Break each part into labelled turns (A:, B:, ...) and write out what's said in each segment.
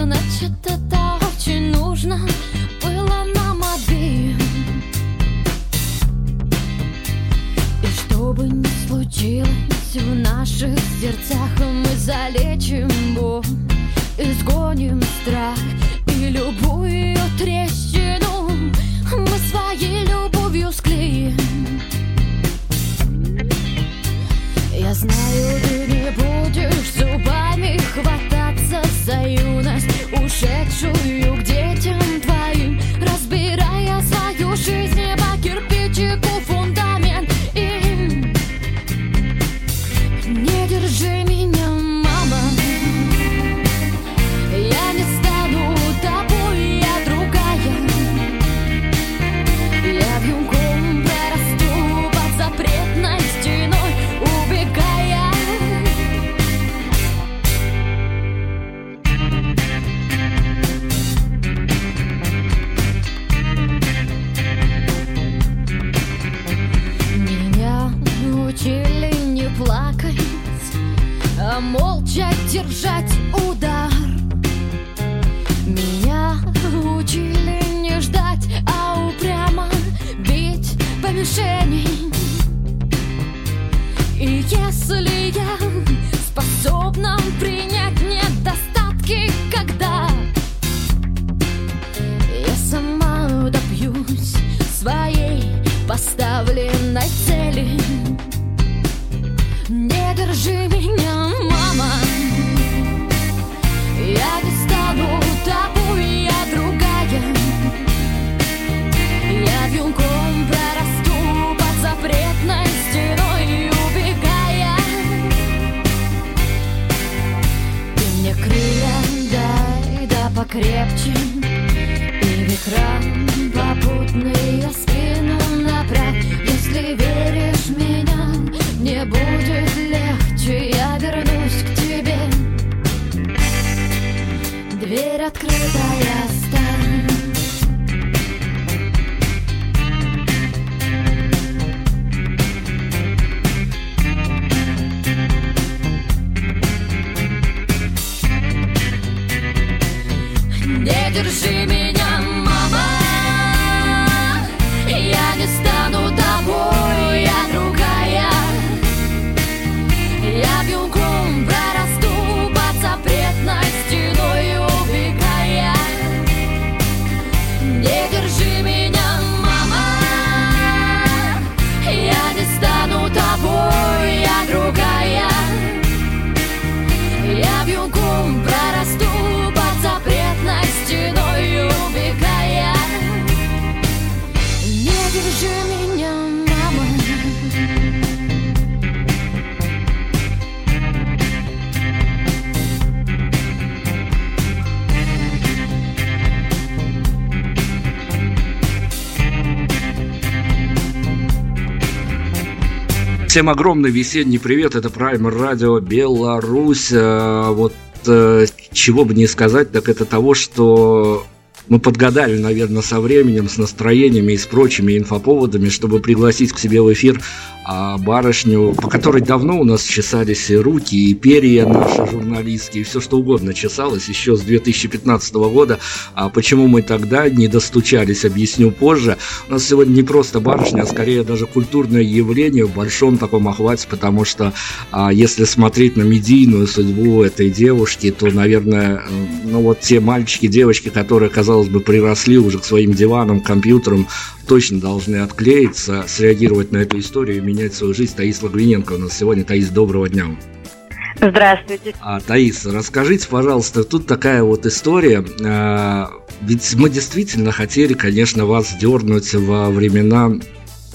A: Значит, это очень нужно было нам обеим. И что бы ни случилось в наших сердцах, мы залечим боль, изгоним страх и любую трещину мы своей любовью склеим. Я знаю, ты не будешь зубами хватать кажется юность ушедшую к детям. держать удар. Меня учили не ждать, а упрямо бить по мишени. крепче. И ветра попутные спину направь. Если веришь в меня, мне будет легче. Я вернусь к тебе. Дверь открытая. see me
B: Всем огромный весенний привет, это Прайм Радио Беларусь. Э, вот э, чего бы не сказать, так это того, что мы подгадали, наверное, со временем, с настроениями и с прочими инфоповодами, чтобы пригласить к себе в эфир а барышню, по которой давно у нас чесались и руки, и перья наши журналистские, и все что угодно чесалось еще с 2015 года. А почему мы тогда не достучались, объясню позже. У нас сегодня не просто барышня, а скорее даже культурное явление в большом таком охвате, потому что а, если смотреть на медийную судьбу этой девушки, то, наверное, ну вот те мальчики, девочки, которые, казалось бы, приросли уже к своим диванам, компьютерам, точно должны отклеиться, среагировать на эту историю и менять свою жизнь. Таис Лагвиненко у нас сегодня. Таис, доброго дня.
C: Здравствуйте.
B: А, Таис, расскажите, пожалуйста, тут такая вот история. А, ведь мы действительно хотели, конечно, вас дернуть во времена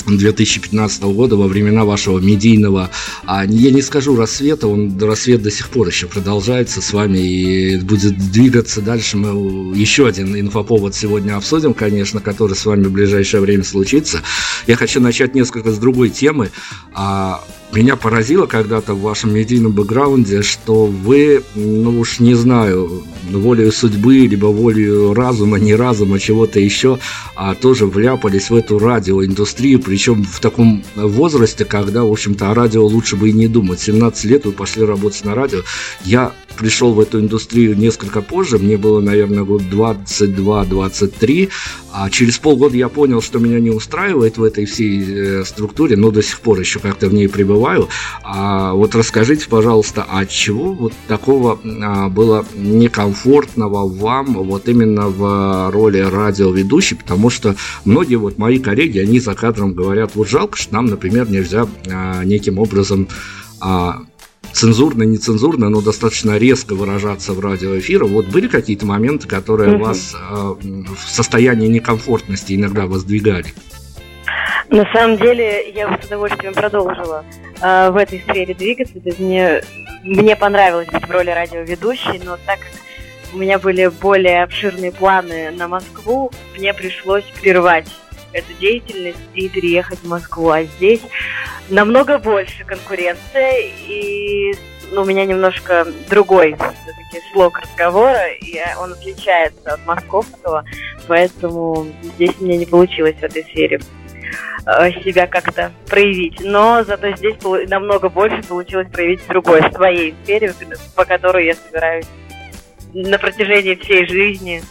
B: 2015 года, во времена вашего медийного, а я не скажу рассвета, он рассвет до сих пор еще продолжается с вами и будет двигаться дальше. Мы еще один инфоповод сегодня обсудим, конечно, который с вами в ближайшее время случится. Я хочу начать несколько с другой темы. А меня поразило когда-то в вашем медийном бэкграунде, что вы, ну уж не знаю, волею судьбы, либо волею разума, не разума, чего-то еще, а тоже вляпались в эту радиоиндустрию, причем в таком возрасте, когда, в общем-то, о радио лучше бы и не думать. 17 лет вы пошли работать на радио. Я пришел в эту индустрию несколько позже, мне было, наверное, год 22-23, а через полгода я понял, что меня не устраивает в этой всей э, структуре, но до сих пор еще как-то в ней пребываю. А вот расскажите, пожалуйста, от чего вот такого а, было некомфортного вам вот именно в роли радиоведущей, потому что многие вот мои коллеги, они за кадром говорят, вот жалко, что нам, например, нельзя а, неким образом а, цензурно, нецензурно, но достаточно резко выражаться в радиоэфире. Вот были какие-то моменты, которые угу. вас э, в состоянии некомфортности иногда воздвигали?
C: На самом деле, я бы с удовольствием продолжила э, в этой сфере двигаться. Мне, мне понравилось быть в роли радиоведущей, но так как у меня были более обширные планы на Москву, мне пришлось прервать эту деятельность и переехать в Москву. А здесь намного больше конкуренция, и ну, у меня немножко другой все-таки слог разговора, и он отличается от московского, поэтому здесь у меня не получилось в этой сфере себя как-то проявить. Но зато здесь намного больше получилось проявить другой, своей сфере, по которой я собираюсь на протяжении всей жизни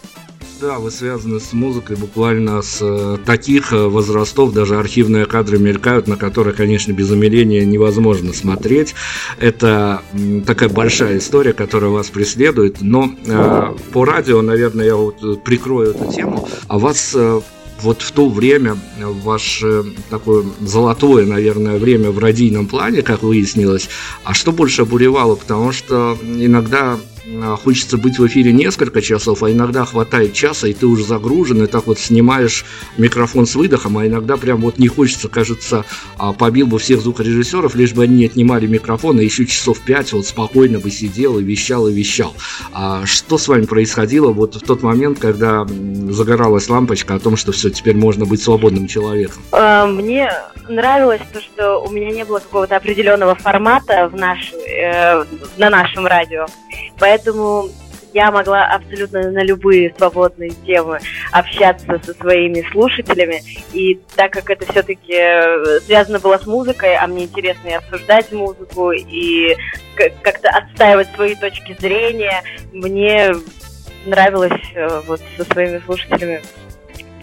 B: да, вы связаны с музыкой буквально с э, таких э, возрастов, даже архивные кадры мелькают, на которые, конечно, без умиления невозможно смотреть. Это такая большая история, которая вас преследует, но э, по радио, наверное, я вот э, прикрою эту тему, а вас э, вот в то время, ваше такое золотое, наверное, время в радийном плане, как выяснилось, а что больше обуревало? Потому что иногда хочется быть в эфире несколько часов, а иногда хватает часа, и ты уже загружен, и так вот снимаешь микрофон с выдохом, а иногда прям вот не хочется, кажется, а, побил бы всех звукорежиссеров, лишь бы они не отнимали микрофон, и еще часов пять вот спокойно бы сидел и вещал, и вещал. А что с вами происходило вот в тот момент, когда загоралась лампочка о том, что все, теперь можно быть свободным человеком?
C: А, мне нравилось то, что у меня не было какого-то определенного формата в наш, э, на нашем радио. Поэтому я могла абсолютно на любые свободные темы общаться со своими слушателями. И так как это все-таки э, связано было с музыкой, а мне интересно и обсуждать музыку, и как-то отстаивать свои точки зрения, мне нравилось э, вот со своими слушателями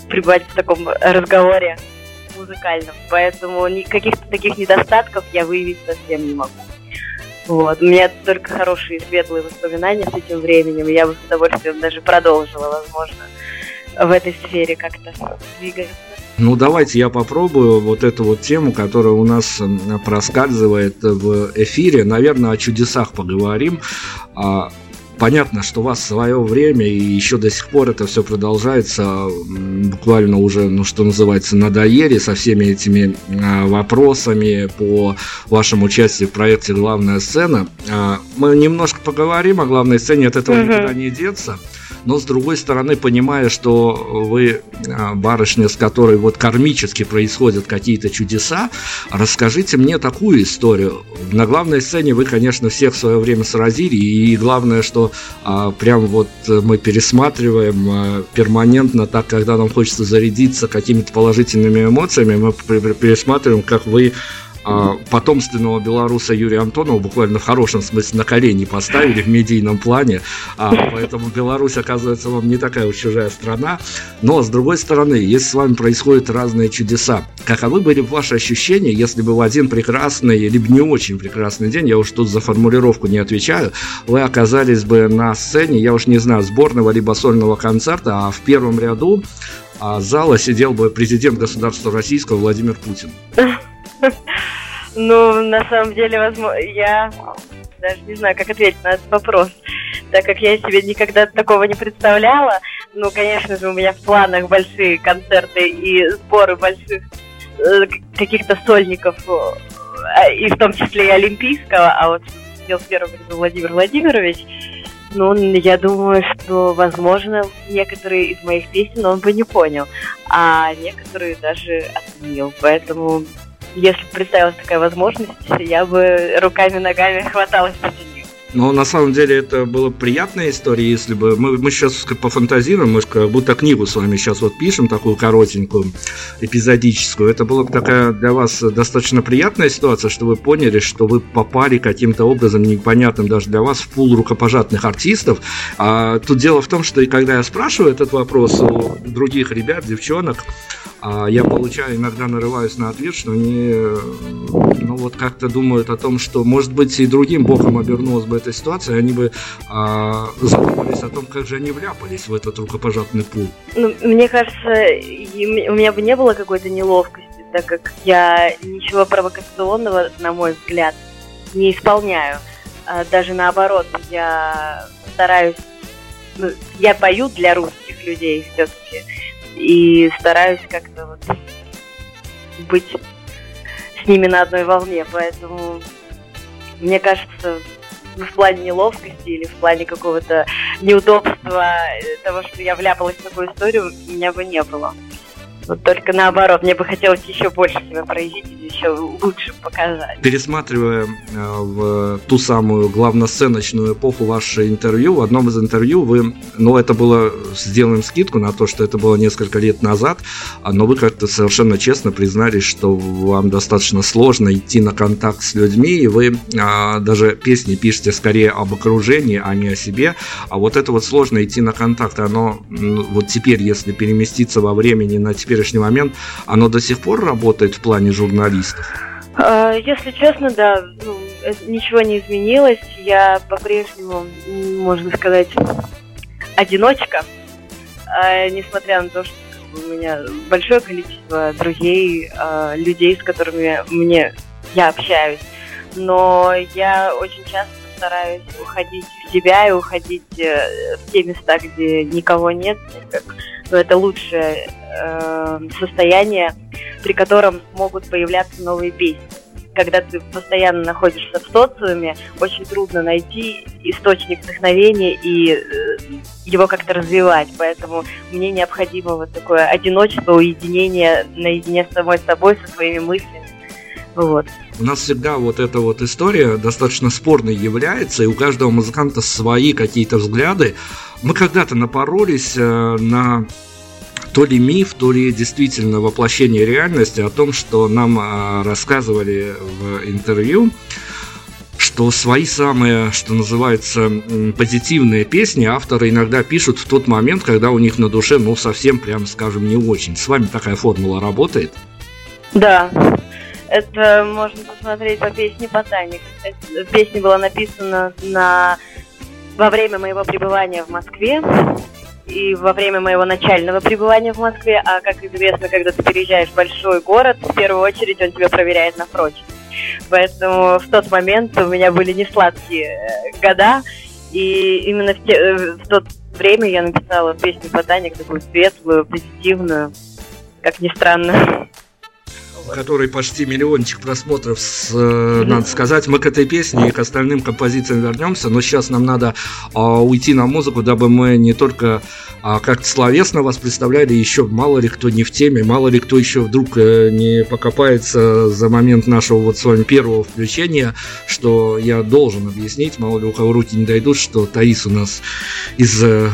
C: пребывать в таком разговоре музыкальном. Поэтому каких-то таких недостатков я выявить совсем не могу. Вот. У меня только хорошие светлые воспоминания с этим временем. Я бы с удовольствием даже продолжила, возможно, в этой сфере как-то двигаться.
B: Ну, давайте я попробую вот эту вот тему, которая у нас проскальзывает в эфире. Наверное, о чудесах поговорим. Понятно, что у вас свое время, и еще до сих пор это все продолжается, буквально уже, ну что называется, надоели со всеми этими а, вопросами по вашему участию в проекте «Главная сцена». А, мы немножко поговорим о главной сцене, от этого угу. никуда не деться но с другой стороны, понимая, что вы а, барышня, с которой вот кармически происходят какие-то чудеса, расскажите мне такую историю. На главной сцене вы, конечно, всех в свое время сразили, и главное, что а, прям вот мы пересматриваем а, перманентно, так, когда нам хочется зарядиться какими-то положительными эмоциями, мы пересматриваем, как вы потомственного белоруса Юрия Антонова буквально в хорошем смысле на колени поставили в медийном плане, а, поэтому Беларусь, оказывается, вам не такая уж чужая страна. Но, с другой стороны, если с вами происходят разные чудеса, каковы были ваши ощущения, если бы в один прекрасный, либо не очень прекрасный день, я уж тут за формулировку не отвечаю, вы оказались бы на сцене, я уж не знаю, сборного либо сольного концерта, а в первом ряду а зала сидел бы президент государства российского Владимир Путин.
C: Ну, на самом деле, возможно, я даже не знаю, как ответить на этот вопрос, так как я себе никогда такого не представляла. Ну, конечно же, у меня в планах большие концерты и сборы больших э, каких-то сольников, э, и в том числе и олимпийского, а вот сделал первым Владимир Владимирович, ну, я думаю, что, возможно, некоторые из моих песен он бы не понял, а некоторые даже оценил. Поэтому, если представилась такая возможность, я бы руками-ногами хваталась за нее.
B: Но на самом деле это была приятная история, если бы мы, мы сейчас пофантазируем, мы как будто книгу с вами сейчас вот пишем, такую коротенькую, эпизодическую. Это была такая для вас достаточно приятная ситуация, что вы поняли, что вы попали каким-то образом непонятным даже для вас в пул рукопожатных артистов. А тут дело в том, что и когда я спрашиваю этот вопрос у других ребят, девчонок, я получаю, иногда нарываюсь на ответ, что они, ну вот как-то думают о том, что, может быть, и другим боком обернулась бы эта ситуация, они бы а, задумались о том, как же они вляпались в этот рукопожатный пул.
C: Ну, мне кажется, у меня бы не было какой-то неловкости, так как я ничего провокационного, на мой взгляд, не исполняю. А даже наоборот, я стараюсь, ну, я пою для русских людей все-таки и стараюсь как-то вот быть с ними на одной волне, поэтому мне кажется, в плане неловкости или в плане какого-то неудобства того, что я вляпалась в такую историю, меня бы не было. Вот только наоборот, мне бы хотелось еще больше себя проявить еще лучше показать.
B: Пересматривая э, в ту самую главносценочную эпоху ваше интервью, в одном из интервью вы, ну это было, сделаем скидку на то, что это было несколько лет назад, но вы как-то совершенно честно признались, что вам достаточно сложно идти на контакт с людьми, и вы а, даже песни пишете скорее об окружении, а не о себе, а вот это вот сложно идти на контакт, оно вот теперь, если переместиться во времени на теперь теперешний момент, оно до сих пор работает в плане журналистов?
C: А, если честно, да, ну, ничего не изменилось. Я по-прежнему, можно сказать, одиночка, а, несмотря на то, что у меня большое количество друзей, а, людей, с которыми мне я общаюсь. Но я очень часто стараюсь уходить в себя и уходить э, в те места, где никого нет, как но это лучшее э, состояние, при котором могут появляться новые песни. Когда ты постоянно находишься в социуме, очень трудно найти источник вдохновения и э, его как-то развивать. Поэтому мне необходимо вот такое одиночество, уединение наедине с самой собой, со своими мыслями. Вот.
B: У нас всегда вот эта вот история достаточно спорной является, и у каждого музыканта свои какие-то взгляды. Мы когда-то напоролись э, на то ли миф, то ли действительно воплощение реальности о том, что нам э, рассказывали в интервью, что свои самые, что называется, позитивные песни авторы иногда пишут в тот момент, когда у них на душе, ну, совсем, прям скажем, не очень. С вами такая формула работает?
C: Да, это можно посмотреть по песне «Ботаник». Песня была написана на... во время моего пребывания в Москве и во время моего начального пребывания в Москве. А, как известно, когда ты переезжаешь в большой город, в первую очередь он тебя проверяет на прочность. Поэтому в тот момент у меня были несладкие э, года, и именно в, те, э, в тот время я написала песню «Ботаник», такую светлую, позитивную, как ни странно
B: который почти миллиончик просмотров, с, mm-hmm. надо сказать. Мы к этой песне и к остальным композициям вернемся, но сейчас нам надо а, уйти на музыку, дабы мы не только а, как-то словесно вас представляли, еще мало ли кто не в теме, мало ли кто еще вдруг э, не покопается за момент нашего вот с вами первого включения, что я должен объяснить, мало ли у кого руки не дойдут, что Таис у нас из э,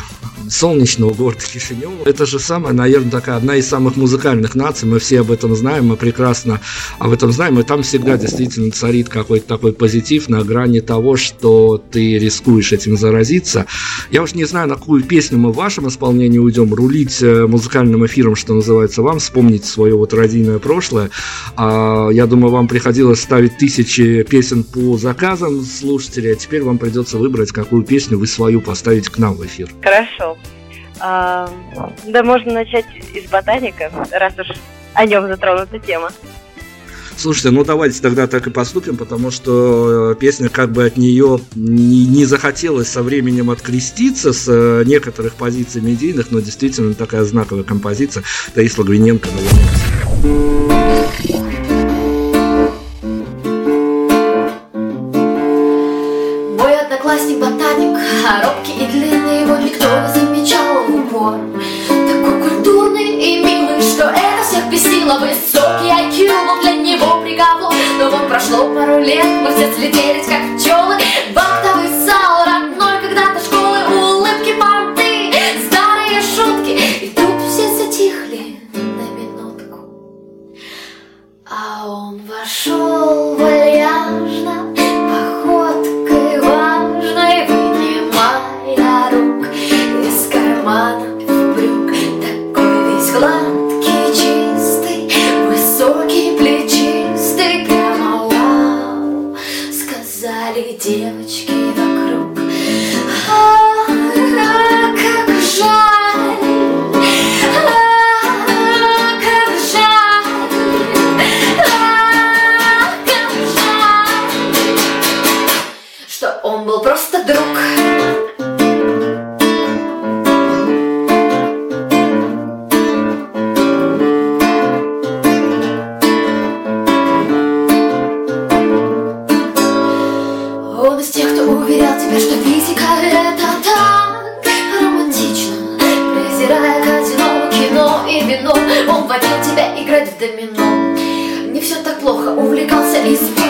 B: солнечного города Кишинева. Это же самая, наверное, такая одна из самых музыкальных наций, мы все об этом знаем, мы прекрасно прекрасно об этом знаем, и там всегда действительно царит какой-то такой позитив на грани того, что ты рискуешь этим заразиться. Я уж не знаю, на какую песню мы в вашем исполнении уйдем, рулить э, музыкальным эфиром, что называется, вам, вспомнить свое вот родийное прошлое. А, я думаю, вам приходилось ставить тысячи песен по заказам слушателей, а теперь вам придется выбрать, какую песню вы свою поставить к нам в эфир.
C: Хорошо. А, да, можно начать из ботаника, раз уж о нем затронута тема.
B: Слушайте, ну давайте тогда так и поступим, потому что э, песня как бы от нее не, не захотелось со временем откреститься с э, некоторых позиций медийных, но действительно такая знаковая композиция Таисла Гвиненко
A: Мой
B: Feliz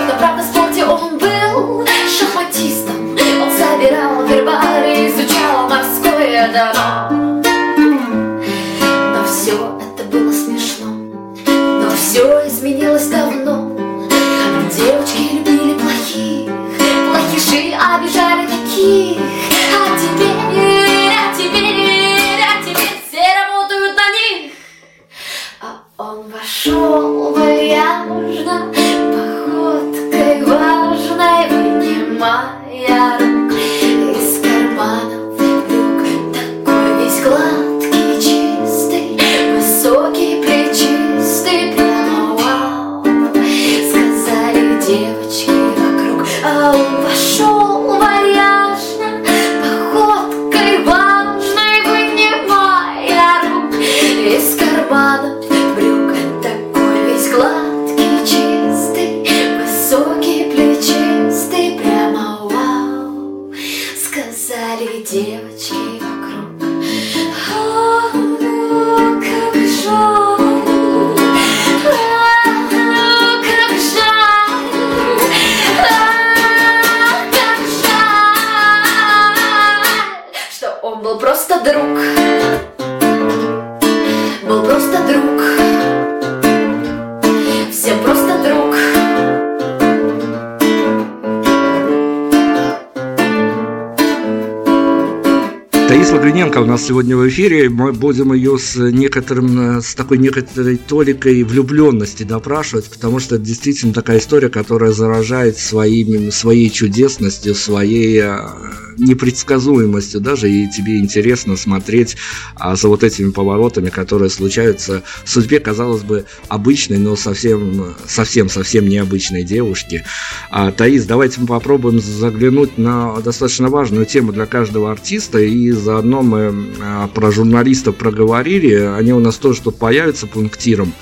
B: эфире. Мы будем ее с некоторым, с такой некоторой толикой влюбленности допрашивать, потому что это действительно такая история, которая заражает своими, своей чудесностью, своей э, непредсказуемостью даже, и тебе интересно смотреть а, за вот этими поворотами, которые случаются в судьбе, казалось бы, обычной, но совсем, совсем, совсем необычной девушки. А, Таис, давайте мы попробуем заглянуть на достаточно важную тему для каждого артиста, и заодно мы а, про журналистов проговорили, они у нас тоже тут появятся пунктиром.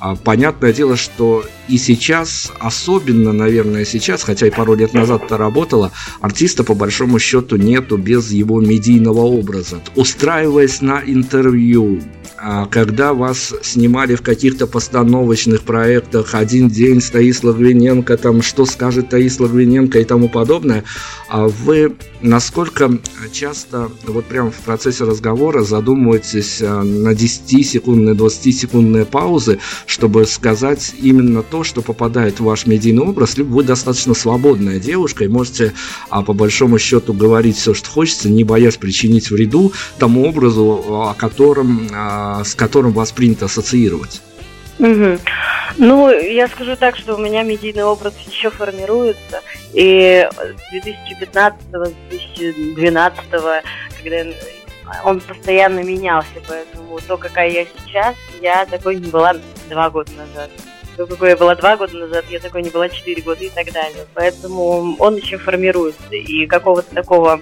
B: А, понятное дело, что и сейчас, особенно, наверное, сейчас, хотя и пару лет назад это работало, артиста по большому счету нету без его медийного образа. Устраиваясь на интервью, а, когда вас снимали в каких-то постановочных проектах «Один день» с Таис Лагвиненко, там «Что скажет Таис Лагвиненко» и тому подобное, а вы насколько часто вот прямо в процессе разговора задумываетесь а, на 10-секундные, 20-секундные паузы, чтобы сказать именно то, что попадает в ваш медийный образ, либо вы достаточно свободная девушка и можете по большому счету говорить все, что хочется, не боясь причинить вреду тому образу, о котором, а, с которым вас принято ассоциировать.
C: Угу. Ну, я скажу так, что у меня медийный образ еще формируется. И с 2015 с 2012 когда он постоянно менялся, поэтому то, какая я сейчас, я такой не была два года назад. Какой я была два года назад, я такой не была четыре года и так далее. Поэтому он еще формируется. И какого-то такого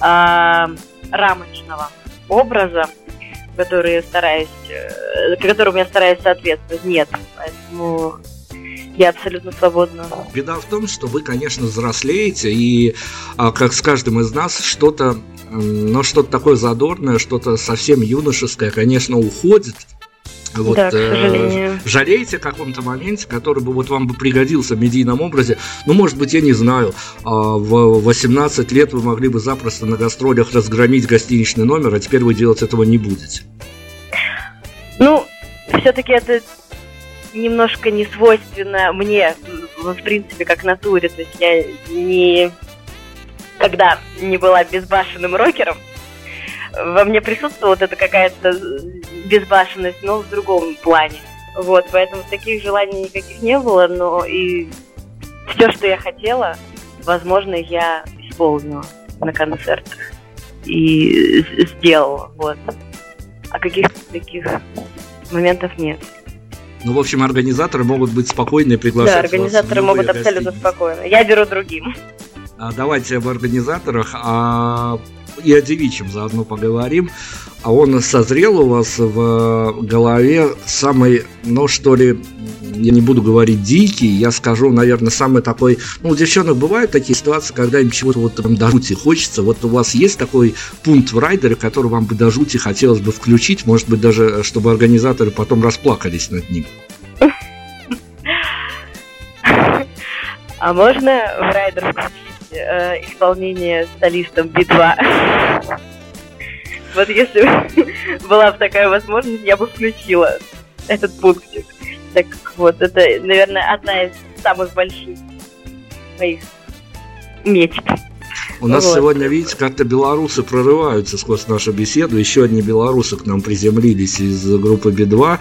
C: а, рамочного образа, который я стараюсь, э, которому я стараюсь соответствовать, нет. Поэтому я абсолютно свободна.
B: Беда в том, что вы, конечно, взрослеете, и а, как с каждым из нас что-то, но что-то такое задорное, что-то совсем юношеское, конечно, уходит.
C: Вот, да, к э, сожалению.
B: Э, жалеете о каком-то моменте, который бы вот вам бы пригодился в медийном образе? Ну, может быть, я не знаю, э, в 18 лет вы могли бы запросто на гастролях разгромить гостиничный номер, а теперь вы делать этого не будете.
C: Ну, все-таки это немножко не свойственно мне, в принципе, как натуре. То есть я не когда не была безбашенным рокером, во мне присутствовала вот эта какая-то безбашенность, но в другом плане. Вот, поэтому таких желаний никаких не было, но и все, что я хотела, возможно, я исполнила на концертах и сделала, вот. А каких-то таких моментов нет.
B: Ну, в общем, организаторы могут быть спокойны и приглашать
C: Да, организаторы могут абсолютно спокойно. Я беру другим.
B: А, давайте об организаторах а, и о девичьем заодно поговорим. А он созрел у вас в голове самый, ну что ли, я не буду говорить дикий, я скажу, наверное, самый такой... Ну, у девчонок бывают такие ситуации, когда им чего-то вот там до жути хочется. Вот у вас есть такой пункт в райдере, который вам бы до жути хотелось бы включить, может быть, даже чтобы организаторы потом расплакались над ним?
C: А можно в райдер включить э, исполнение солистом Би-2? Вот если была бы такая возможность, я бы включила этот пунктик. Так вот, это, наверное, одна из самых больших моих мечт.
B: У нас вот. сегодня, видите, как-то белорусы прорываются сквозь нашу беседу. Еще одни белорусы к нам приземлились из группы Би-2.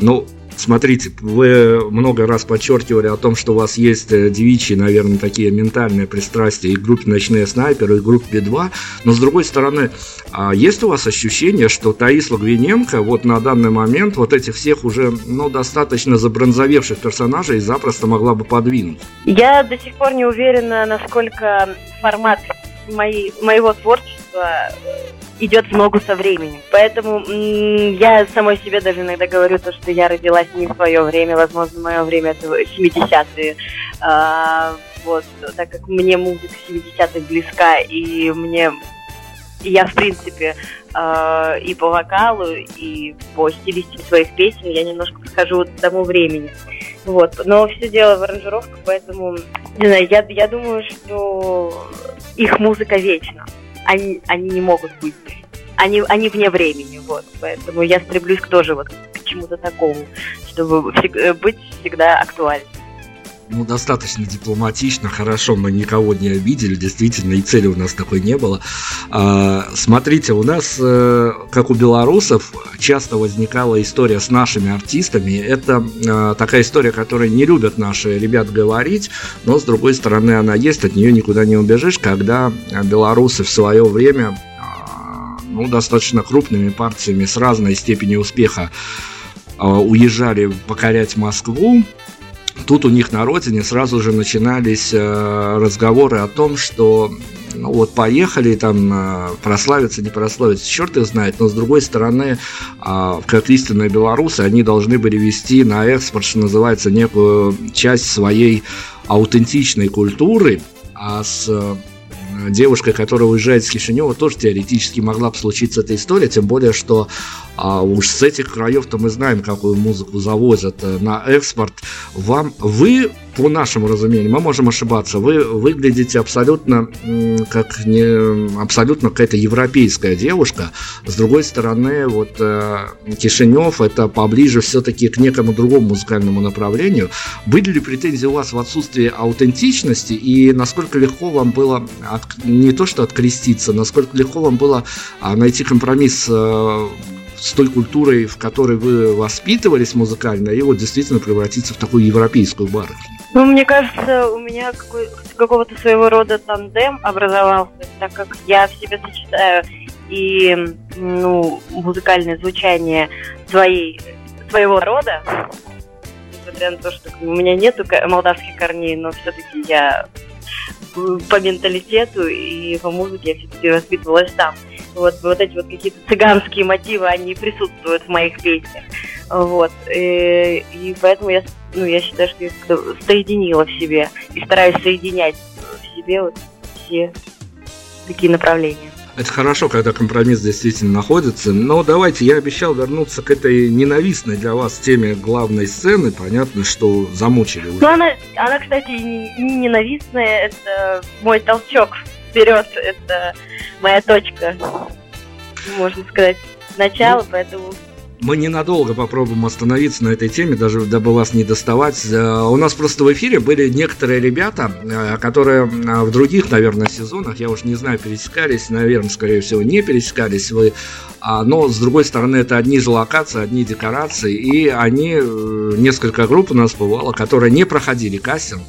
B: Ну, Смотрите, вы много раз подчеркивали о том, что у вас есть э, девичьи, наверное, такие ментальные пристрастия и группе «Ночные снайперы», и группе «2», но с другой стороны, а есть у вас ощущение, что Таис Логвиненко вот на данный момент вот этих всех уже, ну, достаточно забронзовевших персонажей запросто могла бы подвинуть?
C: Я до сих пор не уверена, насколько формат моей, моего творчества идет в ногу со временем. Поэтому я самой себе даже иногда говорю то, что я родилась не в свое время, возможно, мое время это 70-е. А, вот, так как мне музыка 70-х близка, и мне я, в принципе, э, и по вокалу, и по стилистике своих песен я немножко подхожу к тому времени. Вот. Но все дело в аранжировках, поэтому, не знаю, я, я думаю, что их музыка вечна они, они не могут быть. Они, они вне времени, вот. Поэтому я стремлюсь к тоже вот к чему-то такому, чтобы быть всегда актуальным
B: ну, достаточно дипломатично, хорошо, мы никого не обидели, действительно, и цели у нас такой не было. А, смотрите, у нас, э, как у белорусов, часто возникала история с нашими артистами. Это а, такая история, которую не любят наши ребят говорить, но, с другой стороны, она есть, от нее никуда не убежишь, когда белорусы в свое время а, ну, достаточно крупными партиями с разной степенью успеха уезжали покорять Москву, тут у них на родине сразу же начинались э, разговоры о том, что ну, вот поехали там э, прославиться, не прославиться, черт их знает, но с другой стороны, э, как истинные белорусы, они должны были вести на экспорт, что называется, некую часть своей аутентичной культуры, а с э, девушкой, которая уезжает с Кишинева, тоже теоретически могла бы случиться эта история, тем более, что а уж с этих краев-то мы знаем, какую музыку завозят э, на экспорт. Вам, вы, по нашему разумению, мы можем ошибаться, вы выглядите абсолютно как не абсолютно какая-то европейская девушка. С другой стороны, вот э, Кишинев это поближе все-таки к некому другому музыкальному направлению. Были ли претензии у вас в отсутствии аутентичности и насколько легко вам было от, не то что откреститься, насколько легко вам было а, найти компромисс э, с той культурой, в которой вы воспитывались музыкально, и вот действительно превратиться в такую европейскую барышню?
C: Ну, мне кажется, у меня какого-то своего рода тандем образовался, так как я в себе сочетаю и ну, музыкальное звучание своей своего рода, несмотря на то, что у меня нету молдавских корней, но все-таки я по менталитету и по музыке я все-таки воспитывалась там. Вот, вот эти вот какие-то цыганские мотивы, они присутствуют в моих песнях. Вот. И, и поэтому я, ну, я считаю, что я соединила в себе и стараюсь соединять в себе вот все такие направления.
B: Это хорошо, когда компромисс действительно находится. Но давайте, я обещал вернуться к этой ненавистной для вас теме главной сцены. Понятно, что замучили уже.
C: Ну, она, она, кстати, не, не ненавистная. Это мой толчок вперед. Это моя точка, можно сказать, начало, ну, поэтому
B: мы ненадолго попробуем остановиться на этой теме, даже дабы вас не доставать. Э, у нас просто в эфире были некоторые ребята, э, которые э, в других, наверное, сезонах, я уж не знаю, пересекались, наверное, скорее всего, не пересекались вы а, но, с другой стороны, это одни же локации, одни декорации, и они, несколько групп у нас бывало, которые не проходили кастинг.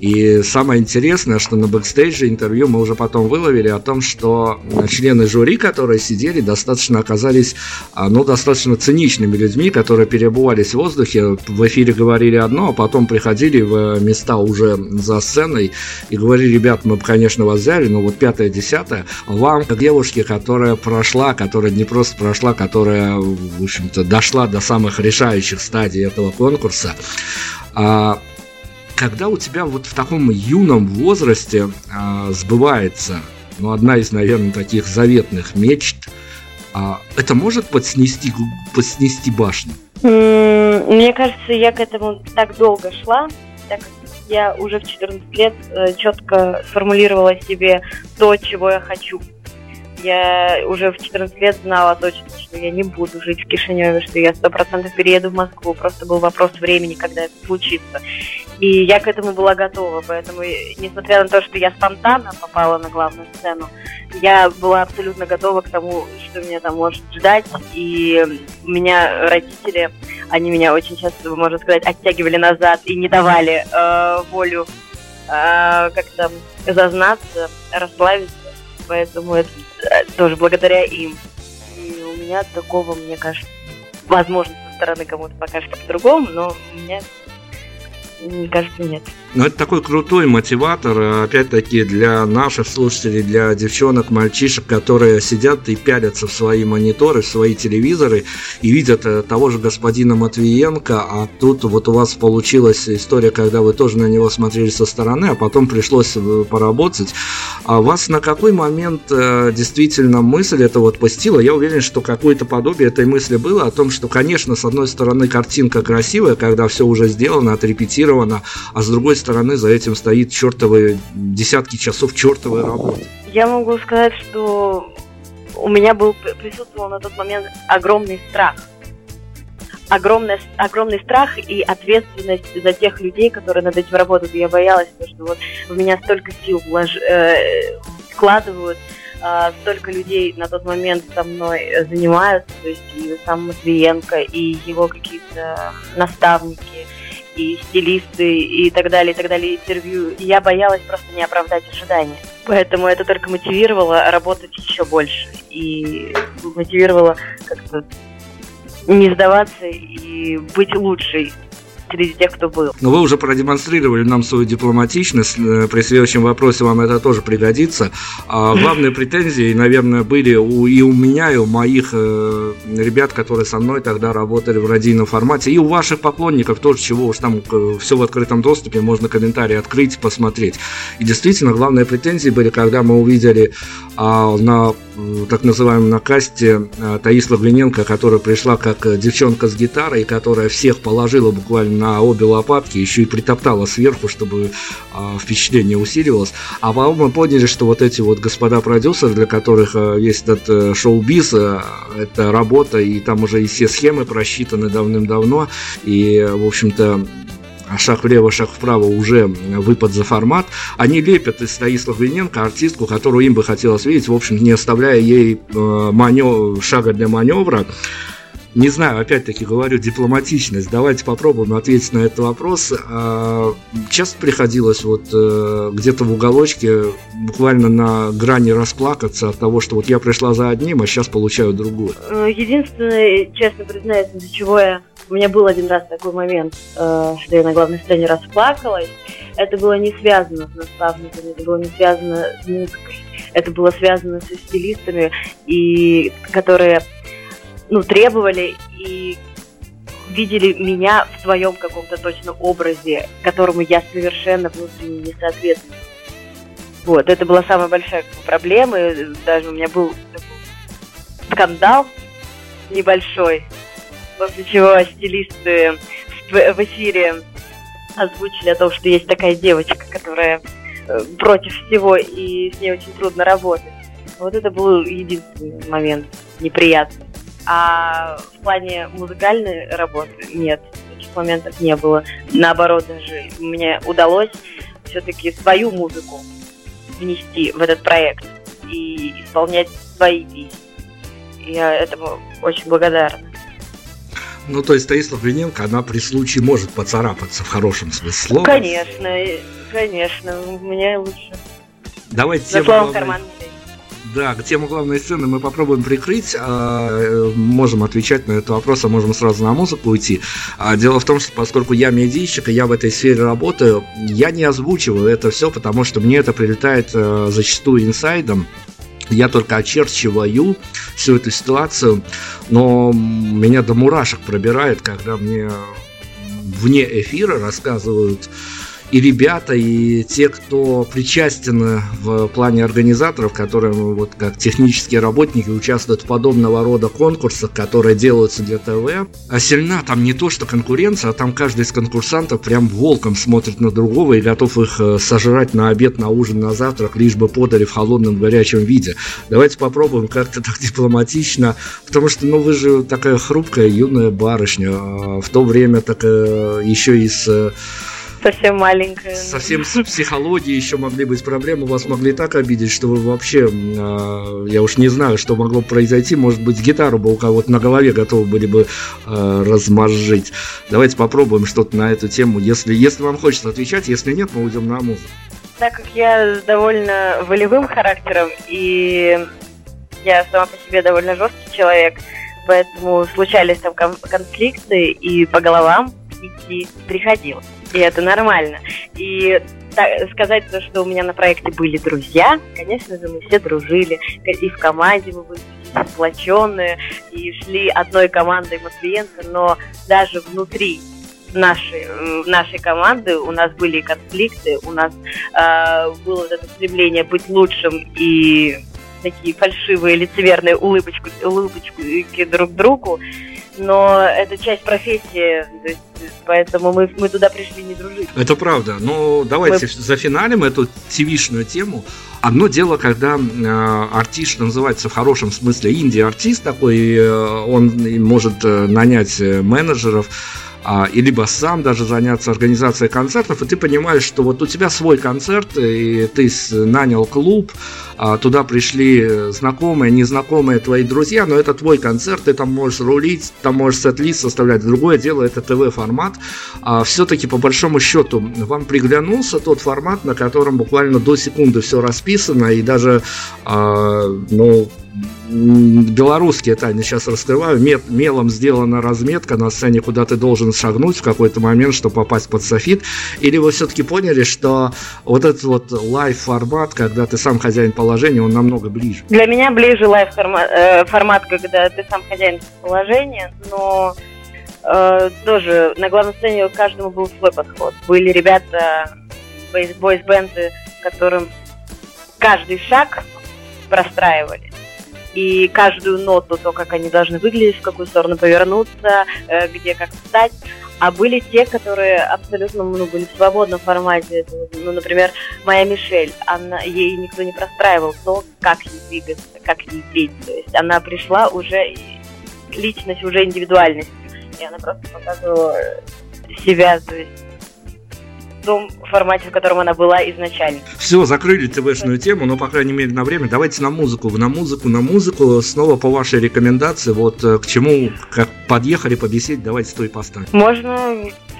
B: И самое интересное, что на бэкстейдже интервью мы уже потом выловили о том, что члены жюри, которые сидели, достаточно оказались, а, ну, достаточно циничными людьми, которые перебывались в воздухе, в эфире говорили одно, а потом приходили в места уже за сценой и говорили, ребят, мы бы, конечно, вас взяли, но вот пятое, десятое, вам, девушке, которая прошла, которая не просто прошла, которая, в общем-то, дошла до самых решающих стадий этого конкурса. А, когда у тебя вот в таком юном возрасте а, сбывается, ну, одна из, наверное, таких заветных мечт, а, это может подснести, подснести башню?
C: Мне кажется, я к этому так долго шла, так как я уже в 14 лет э, четко сформулировала себе то, чего я хочу я уже в 14 лет знала точно, что я не буду жить в Кишиневе, что я сто процентов перееду в Москву. Просто был вопрос времени, когда это случится. И я к этому была готова. Поэтому, несмотря на то, что я спонтанно попала на главную сцену, я была абсолютно готова к тому, что меня там может ждать. И у меня родители, они меня очень часто, можно сказать, оттягивали назад и не давали э, волю э, как-то зазнаться, расплавиться. Поэтому это Э, тоже благодаря им. И у меня такого, мне кажется, возможно, со стороны кому-то покажется по-другому, но у меня, мне кажется, нет.
B: Ну, это такой крутой мотиватор, опять-таки, для наших слушателей, для девчонок, мальчишек, которые сидят и пялятся в свои мониторы, в свои телевизоры и видят э, того же господина Матвиенко, а тут вот у вас получилась история, когда вы тоже на него смотрели со стороны, а потом пришлось э, поработать. А вас на какой момент э, действительно мысль это вот постила? Я уверен, что какое-то подобие этой мысли было о том, что, конечно, с одной стороны картинка красивая, когда все уже сделано, отрепетировано, а с другой стороны за этим стоит чертовые десятки часов чертовой работы.
C: Я могу сказать, что у меня был присутствовал на тот момент огромный страх. Огромный, огромный страх и ответственность за тех людей, которые над этим работают. Я боялась, что вот в меня столько сил влож... э, вкладывают, э, столько людей на тот момент со мной занимаются, то есть и сам Матвиенко, и его какие-то наставники, и стилисты, и так далее, и так далее, интервью. И я боялась просто не оправдать ожидания. Поэтому это только мотивировало работать еще больше. И мотивировало как-то не сдаваться и быть лучшей среди тех, кто был.
B: Но вы уже продемонстрировали нам свою дипломатичность. Э, при следующем вопросе вам это тоже пригодится. А главные претензии, наверное, были у, и у меня, и у моих э, ребят, которые со мной тогда работали в радийном формате, и у ваших поклонников тоже, чего уж там э, все в открытом доступе, можно комментарии открыть, посмотреть. И действительно, главные претензии были, когда мы увидели а, на так называемом на касте а, Таис Лагвиненко, которая пришла как девчонка с гитарой, которая всех положила буквально на обе лопатки, еще и притоптала сверху, чтобы а, впечатление усиливалось. А потом мы поняли, что вот эти вот господа продюсеры, для которых а, есть этот э, шоу-биз, а, это работа, и там уже и все схемы просчитаны давным-давно, и, в общем-то, шаг влево, шаг вправо уже выпад за формат, они лепят из Таис Логвиненко артистку, которую им бы хотелось видеть, в общем, не оставляя ей э, манев... шага для маневра. Не знаю, опять-таки говорю, дипломатичность. Давайте попробуем ответить на этот вопрос. А, часто приходилось вот э, где-то в уголочке буквально на грани расплакаться от того, что вот я пришла за одним, а сейчас получаю другое.
C: Единственное, честно признаюсь, из-за чего я У меня был один раз такой момент, э, что я на главной сцене расплакалась. Это было не связано с наставниками, это было не связано с музыкой. Это было связано со стилистами, и, которые ну, требовали и видели меня в своем каком-то точно образе, которому я совершенно внутренне не соответствую. Вот, это была самая большая проблема. Даже у меня был скандал небольшой, после чего стилисты в эфире озвучили о том, что есть такая девочка, которая э, против всего, и с ней очень трудно работать. Вот это был единственный момент неприятный. А в плане музыкальной работы нет, таких моментов не было. Наоборот, даже мне удалось все-таки свою музыку внести в этот проект и исполнять свои песни. Я этому очень благодарна.
B: Ну, то есть Таисла Глиненко, она при случае может поцарапаться в хорошем смысле слова.
C: Конечно, конечно, у меня лучше.
B: Давайте тему главной... Да, тему главной сцены мы попробуем прикрыть. А, э, можем отвечать на этот вопрос, а можем сразу на музыку уйти. А, дело в том, что поскольку я медийщик, и я в этой сфере работаю, я не озвучиваю это все, потому что мне это прилетает э, зачастую инсайдом. Я только очерчиваю всю эту ситуацию, но меня до мурашек пробирает, когда мне вне эфира рассказывают и ребята, и те, кто причастен в плане организаторов, которые вот как технические работники участвуют в подобного рода конкурсах, которые делаются для ТВ. А сильна там не то, что конкуренция, а там каждый из конкурсантов прям волком смотрит на другого и готов их э, сожрать на обед, на ужин, на завтрак, лишь бы подали в холодном горячем виде. Давайте попробуем как-то так дипломатично, потому что, ну, вы же такая хрупкая, юная барышня, а в то время так еще и с
C: совсем маленькая.
B: Совсем с психологией еще могли быть проблемы. Вас могли так обидеть, что вы вообще, э, я уж не знаю, что могло произойти. Может быть, гитару бы у кого-то на голове готовы были бы э, размозжить. Давайте попробуем что-то на эту тему. Если, если вам хочется отвечать, если нет, мы уйдем на музыку.
C: Так как я довольно волевым характером и я сама по себе довольно жесткий человек, поэтому случались там конфликты и по головам идти приходилось и это нормально. И так, сказать то, что у меня на проекте были друзья, конечно же, мы все дружили, и в команде мы были сплоченные, и шли одной командой Матвиенко, но даже внутри нашей, нашей команды у нас были конфликты, у нас э, было это стремление быть лучшим и такие фальшивые лицеверные улыбочки, улыбочки друг другу но это часть профессии, есть, поэтому мы, мы туда пришли не дружить.
B: Это правда. Но давайте мы... зафиналим эту тивишную тему. Одно дело, когда э, артист, что называется в хорошем смысле инди-артист такой, э, он может э, нанять э, менеджеров, а, и либо сам даже заняться организацией концертов, и ты понимаешь, что вот у тебя свой концерт, и ты нанял клуб, туда пришли знакомые, незнакомые твои друзья, но это твой концерт, ты там можешь рулить, там можешь сет-лист составлять. Другое дело, это ТВ-формат. А все-таки, по большому счету, вам приглянулся тот формат, на котором буквально до секунды все расписано, и даже, а, ну, белорусские тайны сейчас раскрываю. Мет, мелом сделана разметка на сцене, куда ты должен шагнуть в какой-то момент, чтобы попасть под софит. Или вы все-таки поняли, что вот этот вот live-формат, когда ты сам хозяин положения, он намного ближе?
C: Для меня ближе live-формат, э, формат, когда ты сам хозяин положения, но э, тоже на главной сцене каждому был свой подход. Были ребята, бойс-бенды, которым каждый шаг простраивали и каждую ноту, то, как они должны выглядеть, в какую сторону повернуться, э, где как встать. А были те, которые абсолютно ну, были в свободном формате. Ну, например, моя Мишель, она, ей никто не простраивал то, как ей двигаться, как ей петь. То есть она пришла уже, личность уже индивидуальностью. И она просто показывала себя, то есть том формате, в котором она была изначально.
B: Все, закрыли ТВшную тему, но, по крайней мере, на время. Давайте на музыку, на музыку, на музыку. Снова по вашей рекомендации, вот э, к чему, как подъехали побеседовать, давайте стой поставим.
C: Можно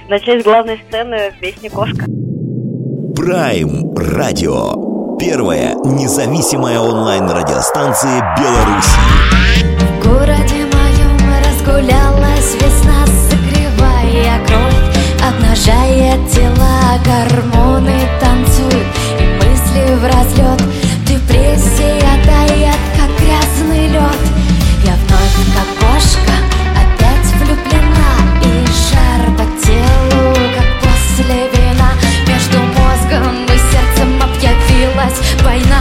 C: начать с главной сцены песни «Кошка».
D: Прайм Радио. Первая независимая онлайн-радиостанция Беларуси.
A: В городе моем разгулялась весна, Обнажая тела, гормоны танцуют И мысли в разлет Депрессия тает, как грязный лед Я вновь, как кошка, опять влюблена И жар по телу, как после вина. Между мозгом и сердцем объявилась война.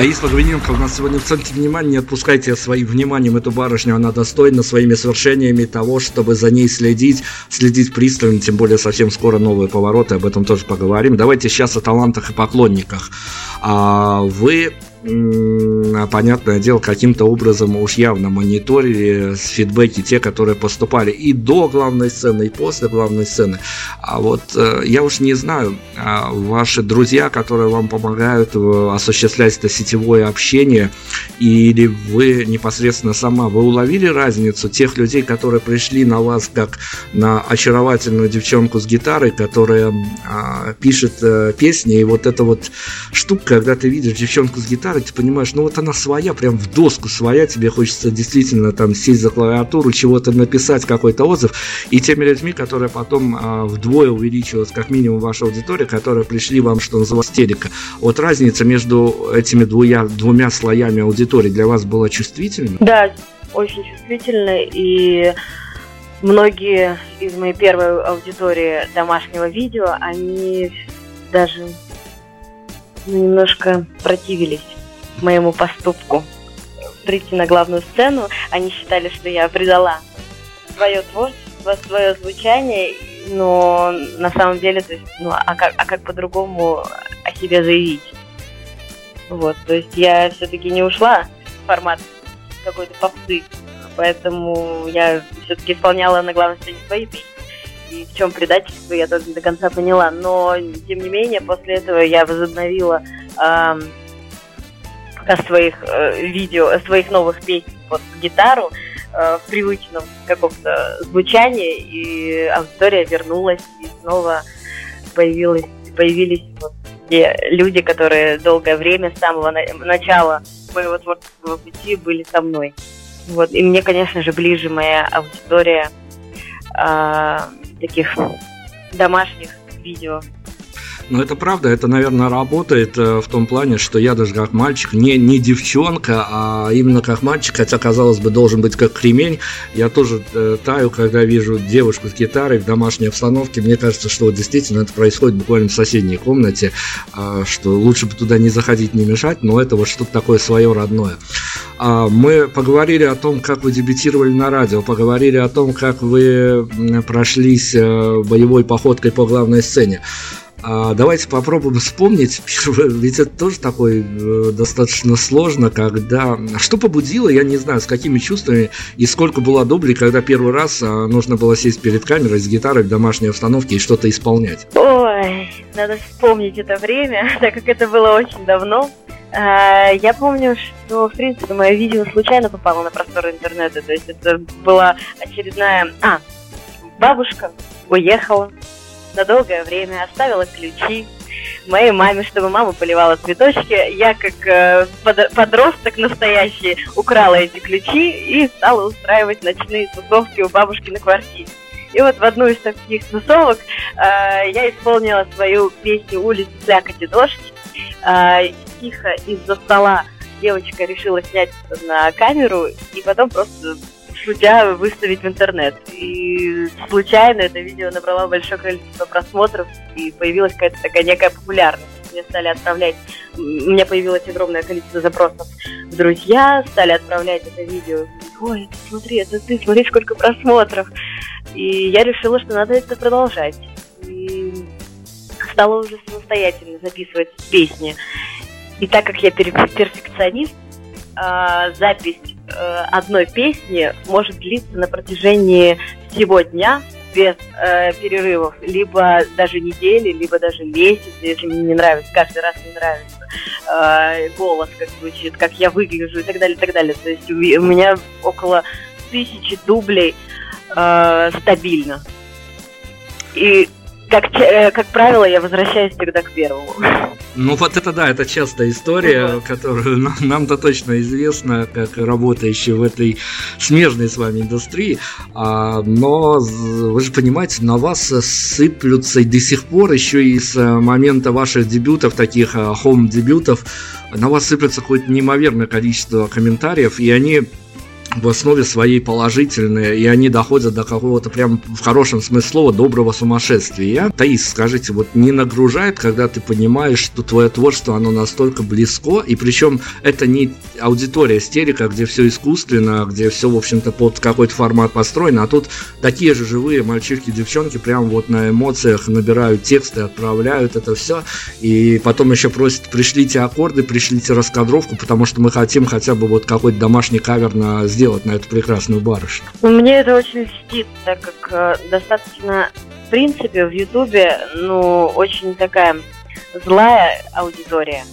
B: Таис Логвиненко у нас сегодня в центре внимания. Не отпускайте своим вниманием эту барышню. Она достойна своими свершениями того, чтобы за ней следить, следить пристально. Тем более совсем скоро новые повороты. Об этом тоже поговорим. Давайте сейчас о талантах и поклонниках. А вы понятное дело, каким-то образом уж явно мониторили фидбэки, те, которые поступали и до главной сцены, и после главной сцены. А вот э, я уж не знаю, а ваши друзья, которые вам помогают э, осуществлять это сетевое общение, или вы непосредственно сама, вы уловили разницу тех людей, которые пришли на вас как на очаровательную девчонку с гитарой, которая а, пишет э, песни, и вот эта вот штука, когда ты видишь девчонку с гитарой, ты понимаешь, ну вот она своя, прям в доску своя, тебе хочется действительно там сесть за клавиатуру, чего-то написать, какой-то отзыв, и теми людьми, которые потом а, вдвое увеличилась как минимум ваша аудитория, которые пришли вам, что называется, истерика. Вот разница между этими двумя, двумя слоями аудитории для вас была чувствительна?
C: Да, очень чувствительно, и многие из моей первой аудитории домашнего видео, они даже ну, немножко противились моему поступку прийти на главную сцену. Они считали, что я предала свое творчество, свое звучание, но на самом деле, то есть, ну, а как, а как по-другому о себе заявить? Вот, то есть я все-таки не ушла в формат какой-то попсы, поэтому я все-таки исполняла на главной сцене свои песни. И в чем предательство, я тоже не до конца поняла. Но, тем не менее, после этого я возобновила эм, своих э, видео, своих новых песен под гитару э, в привычном каком-то звучании, и аудитория вернулась, и снова появилась, появились вот те люди, которые долгое время, с самого на- начала моего творческого пути были со мной. Вот. И мне, конечно же, ближе моя аудитория а, таких домашних видео.
B: Но это правда, это, наверное, работает э, в том плане, что я даже как мальчик, не, не девчонка, а именно как мальчик, хотя, казалось бы, должен быть как кремень, я тоже э, таю, когда вижу девушку с гитарой в домашней обстановке, мне кажется, что вот действительно это происходит буквально в соседней комнате, э, что лучше бы туда не заходить, не мешать, но это вот что-то такое свое родное. А, Мы поговорили о том, как вы дебютировали на радио, поговорили о том, как вы прошлись э, боевой походкой по главной сцене. А давайте попробуем вспомнить ведь это тоже такой э, достаточно сложно, когда... Что побудило, я не знаю, с какими чувствами и сколько было добрей, когда первый раз а, нужно было сесть перед камерой с гитарой в домашней обстановке и что-то исполнять.
C: Ой, надо вспомнить это время, так как это было очень давно. А, Я помню, что, в принципе, мое видео случайно попало на просторы интернета. То есть это была очередная... А, бабушка уехала на долгое время, оставила ключи. моей маме, чтобы мама поливала цветочки. Я, как э, подросток настоящий, украла эти ключи и стала устраивать ночные тусовки у бабушки на квартире. И вот в одну из таких тусовок э, я исполнила свою песню «Улица слякоть дождь». Э, тихо из-за стола девочка решила снять на камеру и потом просто шутя выставить в интернет. И случайно это видео набрало большое количество просмотров, и появилась какая-то такая некая популярность. Мне стали отправлять, у меня появилось огромное количество запросов в друзья, стали отправлять это видео. Ой, смотри, это ты, смотри, сколько просмотров. И я решила, что надо это продолжать. И стала уже самостоятельно записывать песни. И так как я перфекционист, а, запись одной песни может длиться на протяжении всего дня без э, перерывов, либо даже недели, либо даже месяц, если мне не нравится, каждый раз не нравится э, голос, как звучит, как я выгляжу и так далее, и так далее. То есть у меня около тысячи дублей э, стабильно. И как, э, как правило, я возвращаюсь всегда к первому.
B: Ну вот это да, это частая история, угу. которую нам-то точно известна, как работающий в этой смежной с вами индустрии. А, но вы же понимаете, на вас сыплются и до сих пор еще и с момента ваших дебютов, таких хом-дебютов, на вас сыплется какое-то неимоверное количество комментариев, и они в основе своей положительные, и они доходят до какого-то прям в хорошем смысле слова доброго сумасшествия. Таис, скажите, вот не нагружает, когда ты понимаешь, что твое творчество, оно настолько близко, и причем это не аудитория стерика, где все искусственно, где все, в общем-то, под какой-то формат построено, а тут такие же живые мальчишки, девчонки прям вот на эмоциях набирают тексты, отправляют это все, и потом еще просят, пришлите аккорды, пришлите раскадровку, потому что мы хотим хотя бы вот какой-то домашний кавер на сделать на эту прекрасную барышню?
C: Мне это очень льстит, так как э, достаточно, в принципе, в Ютубе, ну, очень такая злая аудитория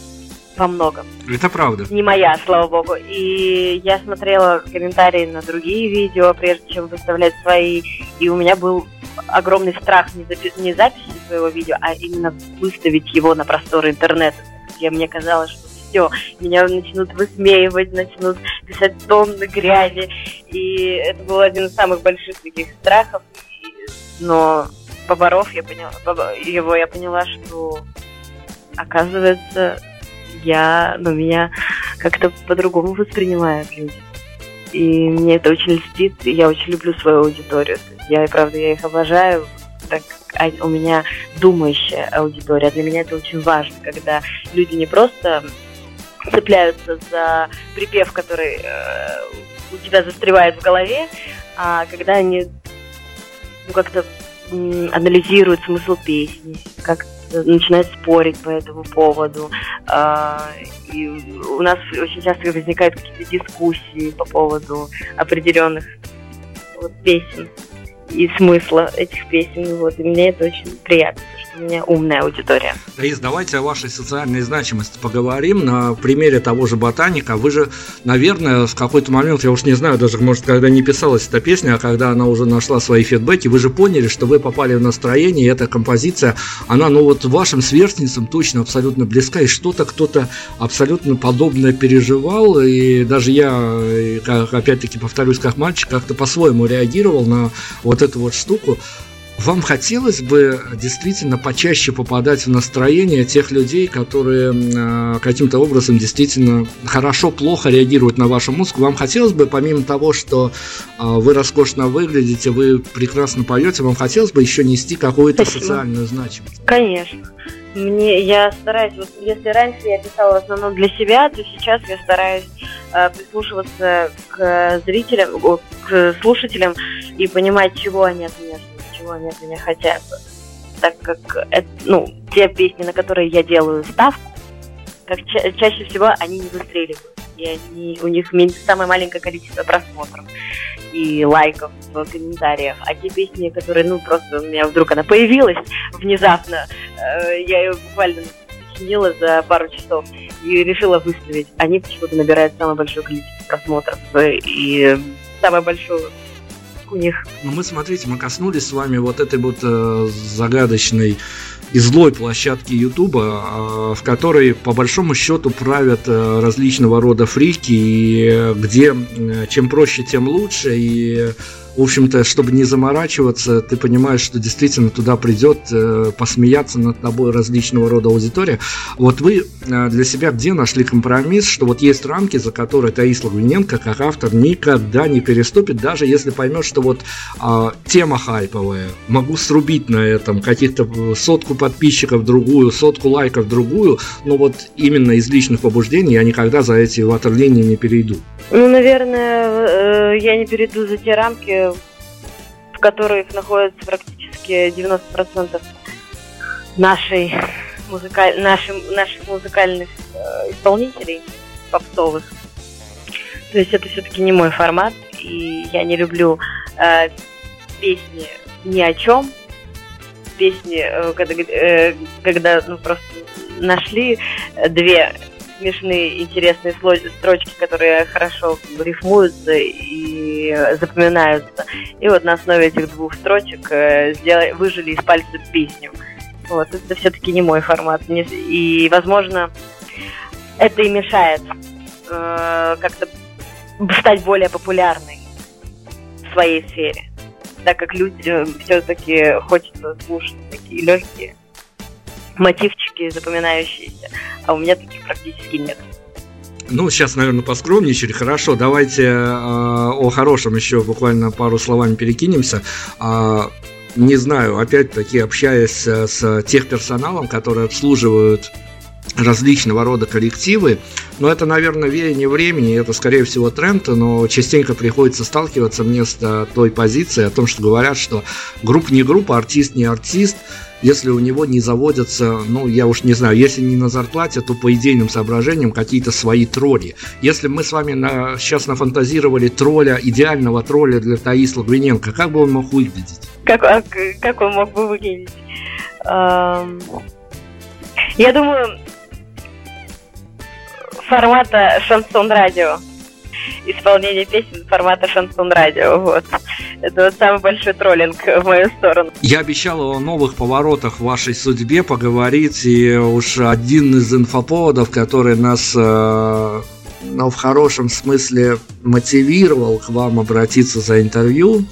C: во многом.
B: Это правда.
C: Не моя, слава богу. И я смотрела комментарии на другие видео, прежде чем выставлять свои, и у меня был огромный страх не, запи- не записи своего видео, а именно выставить его на просторы интернета. Я, мне казалось, что все, меня начнут высмеивать, начнут писать тонны грязи. И это был один из самых больших таких страхов. Но поборов я поняла, его, я поняла, что оказывается, я, ну, меня как-то по-другому воспринимают люди. И мне это очень льстит, и я очень люблю свою аудиторию. Я, правда, я их обожаю, так как у меня думающая аудитория. Для меня это очень важно, когда люди не просто цепляются за припев, который э, у тебя застревает в голове, а когда они ну, как-то анализируют смысл песни, как начинают спорить по этому поводу. А, и у нас очень часто возникают какие-то дискуссии по поводу определенных вот, песен и смысла этих песен. Вот, и мне это очень приятно меня умная аудитория.
B: Раис, давайте о вашей социальной значимости поговорим на примере того же ботаника. Вы же, наверное, в какой-то момент, я уж не знаю, даже, может, когда не писалась эта песня, а когда она уже нашла свои фидбэки, вы же поняли, что вы попали в настроение, и эта композиция, она, ну вот, вашим сверстницам точно абсолютно близка, и что-то кто-то абсолютно подобное переживал, и даже я, опять-таки, повторюсь, как мальчик, как-то по-своему реагировал на вот эту вот штуку. Вам хотелось бы действительно почаще попадать в настроение тех людей, которые э, каким-то образом действительно хорошо, плохо реагируют на вашу музыку. Вам хотелось бы, помимо того, что э, вы роскошно выглядите, вы прекрасно поете, вам хотелось бы еще нести какую-то Спасибо. социальную значимость?
C: Конечно. Мне я стараюсь, вот если раньше я писала в основном для себя, то сейчас я стараюсь э, прислушиваться к зрителям, к слушателям и понимать, чего они от меня ждут чего они от меня хотят. Так как это, ну, те песни, на которые я делаю ставку, как ча- чаще всего они не выстреливают. И они, у них самое маленькое количество просмотров и лайков в комментариях. А те песни, которые, ну, просто у меня вдруг она появилась внезапно, э, я ее буквально сочинила за пару часов и решила выставить. Они почему-то набирают самое большое количество просмотров и самое большое у них.
B: Ну мы, смотрите, мы коснулись с вами вот этой вот э, загадочной и злой площадки Ютуба, э, в которой по большому счету правят э, различного рода фрики, и э, где э, чем проще, тем лучше, и в общем-то, чтобы не заморачиваться, ты понимаешь, что действительно туда придет э, посмеяться над тобой различного рода аудитория. Вот вы э, для себя где нашли компромисс, что вот есть рамки, за которые Таис Лагвиненко, как автор, никогда не переступит, даже если поймет, что вот э, тема хайповая, могу срубить на этом каких-то сотку подписчиков другую, сотку лайков другую, но вот именно из личных побуждений я никогда за эти ватерлинии не перейду.
C: Ну, наверное, э, я не перейду за те рамки, в которых находится практически 90% нашей музыкаль... нашим, наших музыкальных э, исполнителей попсовых. То есть это все-таки не мой формат, и я не люблю э, песни ни о чем, песни, э, когда, э, когда ну, просто нашли две смешные, интересные строчки, которые хорошо рифмуются и запоминаются. И вот на основе этих двух строчек э, сделали, выжили из пальца песню. Вот, это все-таки не мой формат. И, возможно, это и мешает э, как-то стать более популярной в своей сфере. Так как людям все-таки хочется слушать такие легкие мотивчики запоминающиеся, а у меня таких практически нет.
B: Ну, сейчас, наверное, поскромничали. Хорошо, давайте э, о хорошем еще буквально пару словами перекинемся. Э, не знаю, опять-таки, общаясь с техперсоналом, который обслуживают различного рода коллективы. Но это, наверное, веяние времени, это, скорее всего, тренд, но частенько приходится сталкиваться мне с той позицией о том, что говорят, что группа не группа, артист не артист, если у него не заводятся, ну, я уж не знаю, если не на зарплате, то по идейным соображениям какие-то свои тролли. Если мы с вами на, сейчас нафантазировали тролля, идеального тролля для Таис Лагвиненко, как бы он мог выглядеть?
C: Как, а, как он мог бы выглядеть? Я думаю, формата шансон-радио исполнение песен формата шансон радио. Вот. Это вот самый большой троллинг в мою сторону.
B: Я обещал о новых поворотах в вашей судьбе поговорить, и уж один из инфоповодов, который нас э, ну, в хорошем смысле мотивировал к вам обратиться за интервью,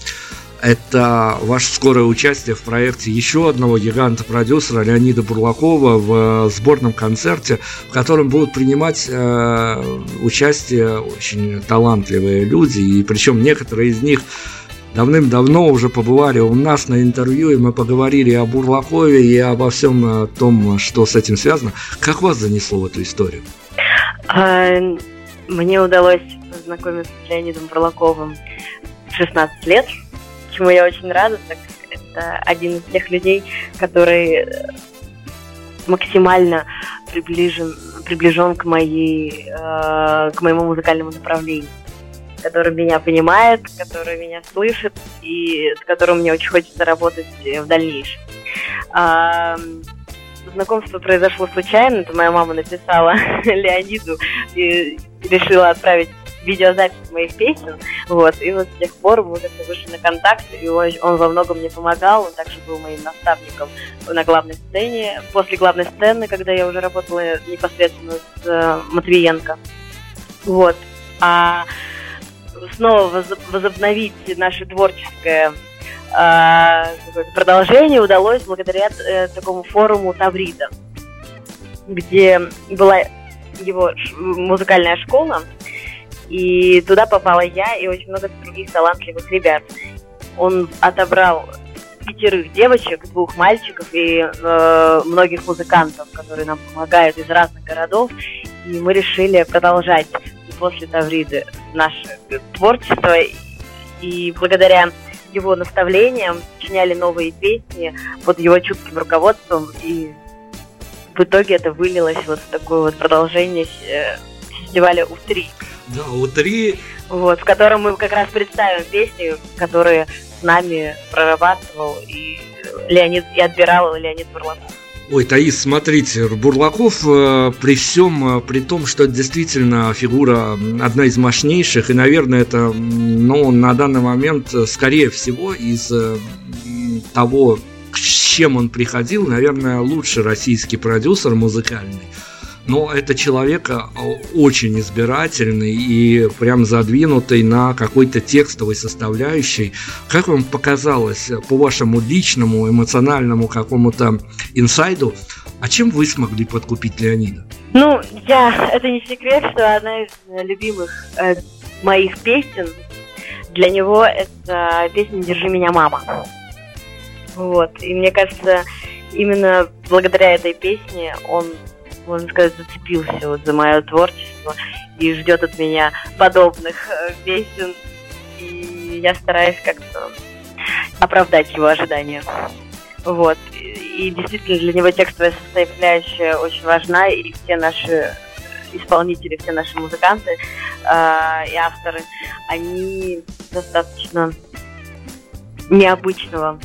B: это ваше скорое участие в проекте еще одного гиганта-продюсера Леонида Бурлакова в сборном концерте, в котором будут принимать э, участие очень талантливые люди, и причем некоторые из них давным-давно уже побывали у нас на интервью, и мы поговорили о Бурлакове и обо всем том, что с этим связано. Как вас занесло в эту историю?
C: А, мне удалось познакомиться с Леонидом Бурлаковым в 16 лет – чему я очень рада, так это один из тех людей, который максимально приближен, приближен к, моей, э, к моему музыкальному направлению, который меня понимает, который меня слышит и с которым мне очень хочется работать в дальнейшем. Э, знакомство произошло случайно, это моя мама написала Леониду и решила отправить видеозапись моих песен, вот, и вот с тех пор мы как-то вышли на контакт, и он, он во многом мне помогал, он также был моим наставником на главной сцене, после главной сцены, когда я уже работала непосредственно с э, Матвиенко, вот, а снова возобновить наше творческое э, продолжение удалось благодаря э, такому форуму Таврида, где была его музыкальная школа, и туда попала я и очень много других талантливых ребят. Он отобрал пятерых девочек, двух мальчиков и э, многих музыкантов, которые нам помогают из разных городов. И мы решили продолжать после Тавриды наше творчество. И благодаря его наставлениям сочиняли новые песни под его чутким руководством. И в итоге это вылилось вот в такое вот продолжение э, фестиваля У-3.
B: Да, У-3.
C: Вот, в котором мы как раз представим песни, которые с нами прорабатывал и Леонид, и отбирал Леонид Бурлаков.
B: Ой, Таис, смотрите, Бурлаков э, при всем, э, при том, что действительно фигура одна из мощнейших, и, наверное, это, ну, на данный момент, э, скорее всего, из э, того, с чем он приходил, наверное, лучший российский продюсер музыкальный но это человек э, очень избирательный и прям задвинутый на какой-то текстовой составляющей. Как вам показалось, э, по вашему личному, эмоциональному какому-то инсайду, а чем вы смогли подкупить Леонида?
C: Ну, я, это не секрет, что одна из любимых э, моих песен для него это песня «Держи меня, мама». Вот, и мне кажется, именно благодаря этой песне он можно сказать, зацепился вот за мое творчество и ждет от меня подобных э, песен. И я стараюсь как-то оправдать его ожидания. Вот. И действительно для него текстовая составляющая очень важна, и все наши исполнители, все наши музыканты э, и авторы, они достаточно необычного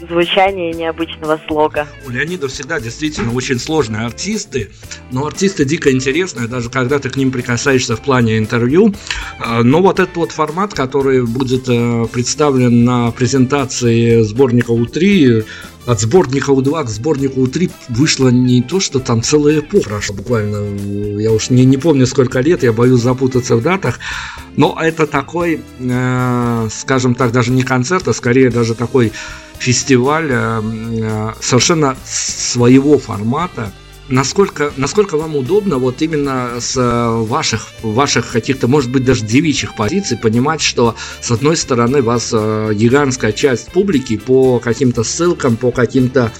C: звучания необычного слога.
B: У Леонида всегда действительно очень сложные артисты, но артисты дико интересные, даже когда ты к ним прикасаешься в плане интервью. А, но вот этот вот формат, который будет э, представлен на презентации сборника У3, от сборника У2 к сборнику У3 вышло не то, что там целая эпоха прошла буквально. Я уж не, не помню сколько лет, я боюсь запутаться в датах. Но это такой, э, скажем так, даже не концерт, а скорее даже такой фестиваль э, э, совершенно своего формата. Насколько, насколько вам удобно вот именно с э, ваших, ваших каких-то, может быть, даже девичьих позиций понимать, что с одной стороны вас гигантская часть публики по каким-то ссылкам, по каким-то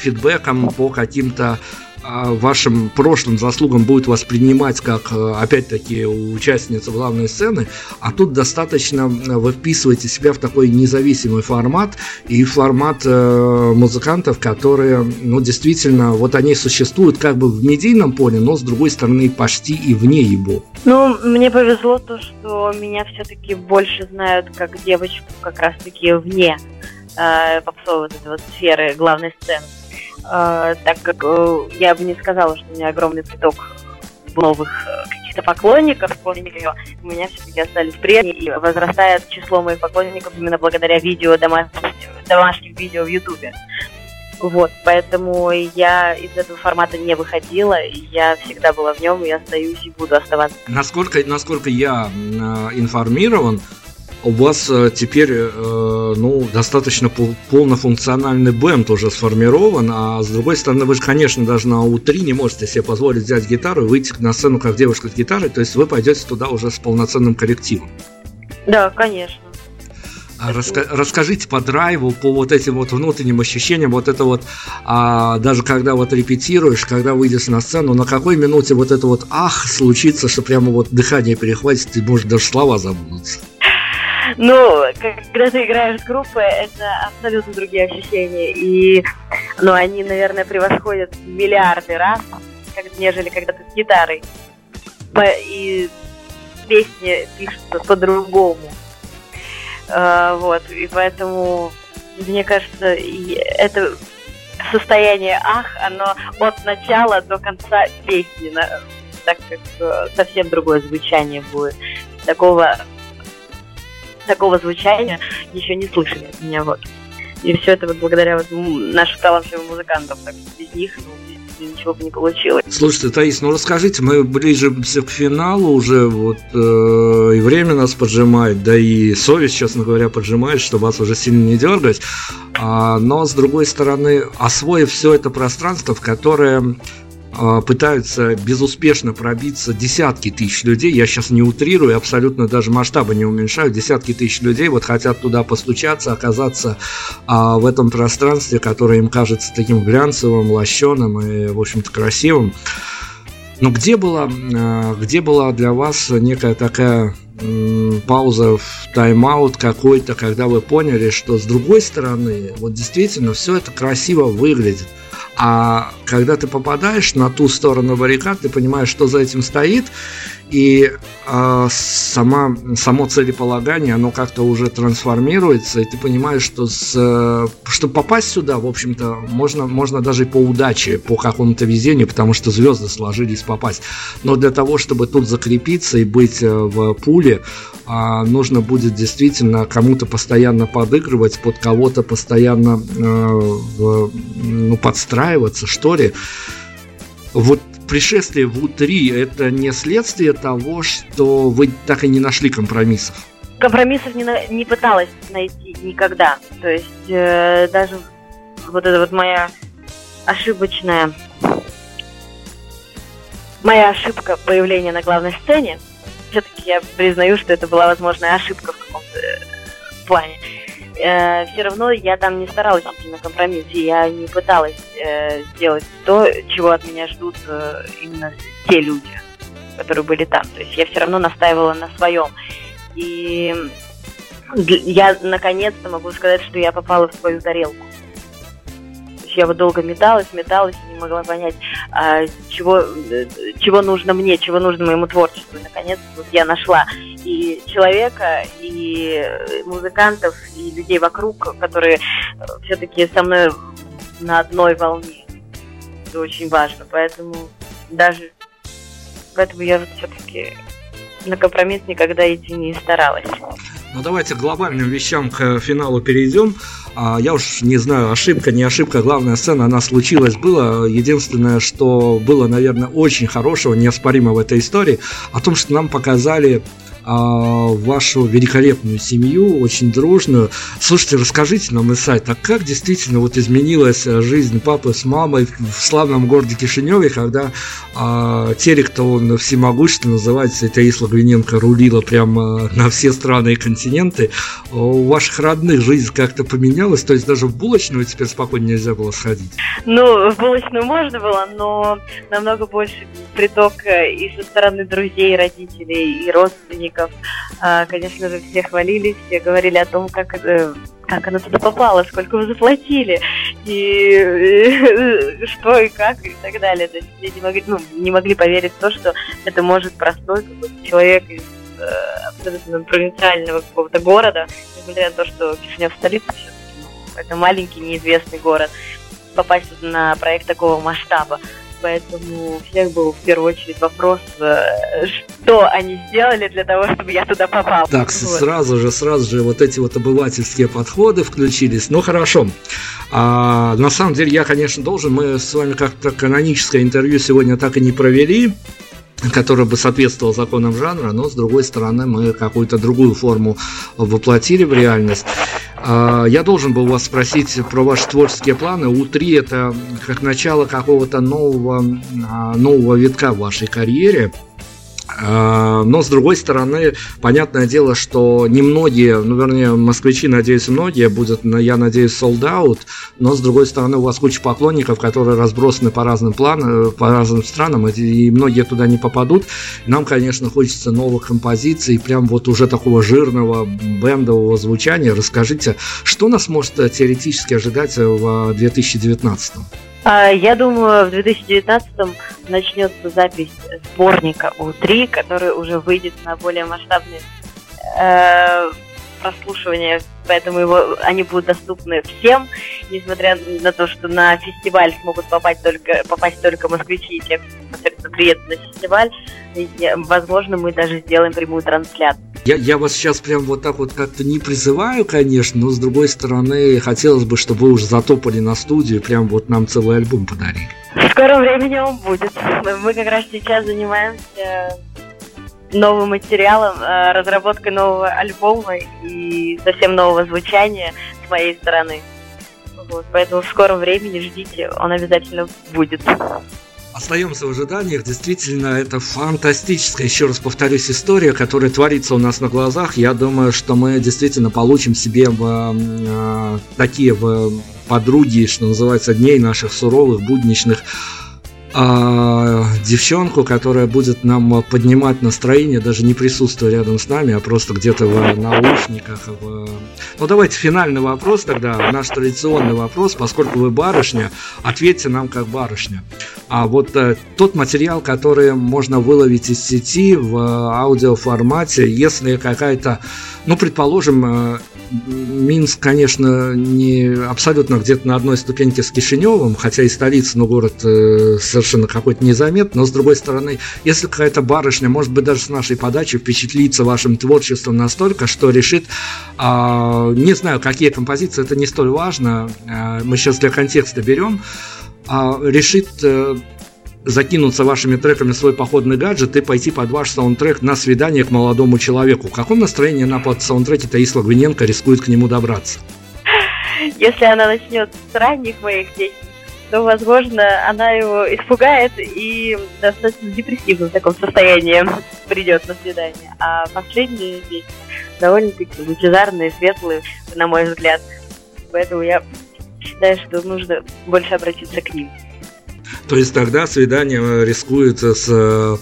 B: фидбэкам, по каким-то вашим прошлым заслугам будет воспринимать как, э, опять-таки, участница главной сцены, а тут достаточно э, вы вписываете себя в такой независимый формат и формат э, музыкантов, которые, ну, действительно, вот они существуют как бы в медийном поле, но, с другой стороны, почти и вне его.
C: Ну, мне повезло то, что меня все-таки больше знают как девочку как раз-таки вне э, попсовой вот этой вот сферы главной сцены. А, так как э, я бы не сказала, что у меня огромный приток новых э, каких-то поклонников после нее, у меня все-таки остались прежние, и возрастает число моих поклонников именно благодаря видео, домашних, домашних видео в Ютубе. Вот, поэтому я из этого формата не выходила, я всегда была в нем, и остаюсь и буду оставаться.
B: Насколько, насколько я э, информирован, у вас э, теперь э, ну, достаточно полнофункциональный бэнд уже сформирован, а с другой стороны, вы же, конечно, даже на У3 не можете себе позволить взять гитару и выйти на сцену как девушка с гитарой, то есть вы пойдете туда уже с полноценным коллективом.
C: Да, конечно.
B: А раска- расскажите по драйву, по вот этим вот внутренним ощущениям, вот это вот, а, даже когда вот репетируешь, когда выйдешь на сцену, на какой минуте вот это вот ах случится, что прямо вот дыхание перехватит, и может даже слова забудутся.
C: Ну, когда ты играешь с группой, это абсолютно другие ощущения. И, ну, они, наверное, превосходят миллиарды раз, как, нежели когда ты с гитарой. И песни пишутся по-другому. Uh, вот, и поэтому, мне кажется, это состояние ах, оно от начала до конца песни, так как э, совсем другое звучание будет. Такого такого звучания еще не слышали от меня, вот. И все это вот благодаря вот нашим талантливым музыкантам. Так без них ну, ничего бы не получилось.
B: Слушайте, Таис, ну расскажите, мы ближе к финалу уже, вот э, и время нас поджимает, да и совесть, честно говоря, поджимает, что вас уже сильно не дергать. А, но с другой стороны, освоив все это пространство, в которое пытаются безуспешно пробиться десятки тысяч людей. Я сейчас не утрирую, абсолютно даже масштабы не уменьшаю. Десятки тысяч людей вот хотят туда постучаться, оказаться а, в этом пространстве, которое им кажется таким глянцевым, лощеным и, в общем-то, красивым. Но где была, а, где была для вас некая такая пауза в тайм-аут какой-то, когда вы поняли, что с другой стороны, вот действительно все это красиво выглядит, а когда ты попадаешь на ту сторону баррикад, ты понимаешь, что за этим стоит, и э, сама, само целеполагание, оно как-то уже трансформируется, и ты понимаешь, что с, чтобы попасть сюда, в общем-то, можно, можно даже по удаче, по какому-то везению, потому что звезды сложились попасть. Но для того, чтобы тут закрепиться и быть э, в пуле, э, нужно будет действительно кому-то постоянно подыгрывать, под кого-то постоянно э, в, ну, подстраиваться, что ли. Вот пришествие в У-3 это не следствие того, что вы так и не нашли компромиссов?
C: Компромиссов не, не пыталась найти никогда. То есть э, даже вот эта вот моя ошибочная моя ошибка появления на главной сцене, все-таки я признаю, что это была возможная ошибка в каком-то э, плане э, все равно я там не старалась идти на компромисс, и я не пыталась э, сделать то, чего от меня ждут э, именно те люди, которые были там. То есть я все равно настаивала на своем. И я наконец-то могу сказать, что я попала в свою тарелку я вот долго металась, металась и не могла понять, а, чего, чего нужно мне, чего нужно моему творчеству. И, наконец, вот я нашла и человека, и музыкантов, и людей вокруг, которые все-таки со мной на одной волне. Это очень важно. Поэтому даже поэтому я все-таки на компромисс никогда идти не старалась.
B: Ну давайте к глобальным вещам к финалу перейдем. А, я уж не знаю, ошибка, не ошибка, главная сцена, она случилась, было. Единственное, что было, наверное, очень хорошего, неоспоримо в этой истории, о том, что нам показали вашу великолепную семью, очень дружную. Слушайте, расскажите нам, Исайт, а как действительно вот изменилась э, жизнь папы с мамой в славном городе Кишиневе, когда а, Терек-то он всемогущественный, называется, это Исла Глиненко рулила прямо на все страны и континенты. У ваших родных жизнь как-то поменялась, то есть даже в булочную теперь спокойно нельзя было сходить?
C: Ну, в булочную можно было, но намного больше приток э, и со стороны друзей, родителей, и родственников художников. А, конечно же, все хвалили, все говорили о том, как э, как она туда попала, сколько вы заплатили, и, и что и как, и так далее. То есть все не могли, ну, не могли поверить в то, что это может простой человек из э, абсолютно провинциального какого-то города, несмотря на то, что Кишинев столица, ну, это маленький неизвестный город, попасть на проект такого масштаба поэтому у всех был в первую очередь вопрос, э, что они сделали для того, чтобы я туда попал.
B: Так, вот. сразу же, сразу же вот эти вот обывательские подходы включились. Ну хорошо. А, на самом деле я, конечно, должен. Мы с вами как-то каноническое интервью сегодня так и не провели которое бы соответствовало законам жанра, но с другой стороны мы какую-то другую форму воплотили в реальность. А, я должен был вас спросить про ваши творческие планы. У-3 это как начало какого-то нового, а, нового витка в вашей карьере. А, но, с другой стороны, понятное дело, что немногие, ну, вернее, москвичи, надеюсь, многие будут, я надеюсь, sold out, но, с другой стороны, у вас куча поклонников, которые разбросаны по разным планам, по разным странам, и многие туда не попадут. Нам, конечно, хочется новых композиций, прям вот уже такого жирного бендового звучания. Расскажите, что нас может теоретически ожидать в 2019
C: а, я думаю, в 2019 начнется запись сборника У3, который уже выйдет на более масштабные э, прослушивания, поэтому его, они будут доступны всем, несмотря на то, что на фестиваль смогут попасть только, попасть только москвичи и те, кто приедут на фестиваль. И, возможно, мы даже сделаем прямую трансляцию.
B: Я, я вас сейчас прям вот так вот как-то не призываю, конечно, но с другой стороны, хотелось бы, чтобы вы уже затопали на студию, прям вот нам целый альбом подарили.
C: В скором времени он будет. Мы как раз сейчас занимаемся новым материалом, э, разработкой нового альбома и совсем нового звучания с моей стороны. Вот, поэтому в скором времени ждите, он обязательно будет.
B: Остаемся в ожиданиях. Действительно, это фантастическая, еще раз повторюсь, история, которая творится у нас на глазах. Я думаю, что мы действительно получим себе в, э, такие в подруги, что называется, дней наших суровых, будничных а, девчонку, которая будет нам поднимать настроение, даже не присутствуя рядом с нами, а просто где-то в наушниках. В... Ну, давайте финальный вопрос тогда, наш традиционный вопрос, поскольку вы барышня, ответьте нам как барышня. А вот э, тот материал, который можно выловить из сети в аудиоформате, если какая-то, ну, предположим, э, Минск, конечно, не абсолютно где-то на одной ступеньке с Кишиневым, хотя и столица, но город э, совершенно какой-то незаметный. Но, с другой стороны, если какая-то барышня, может быть, даже с нашей подачи впечатлится вашим творчеством настолько, что решит, э, не знаю, какие композиции, это не столь важно, э, мы сейчас для контекста берем, э, решит э, закинуться вашими треками в свой походный гаджет и пойти под ваш саундтрек на свидание к молодому человеку. В каком настроении она под саундтреке Таис Лагвиненко рискует к нему добраться?
C: Если она начнет с ранних моих песен, то, возможно, она его испугает и достаточно депрессивно в таком состоянии придет на свидание. А последние песни довольно-таки лучезарные, светлые, на мой взгляд. Поэтому я считаю, что нужно больше обратиться к ним.
B: То есть тогда свидание рискует с э,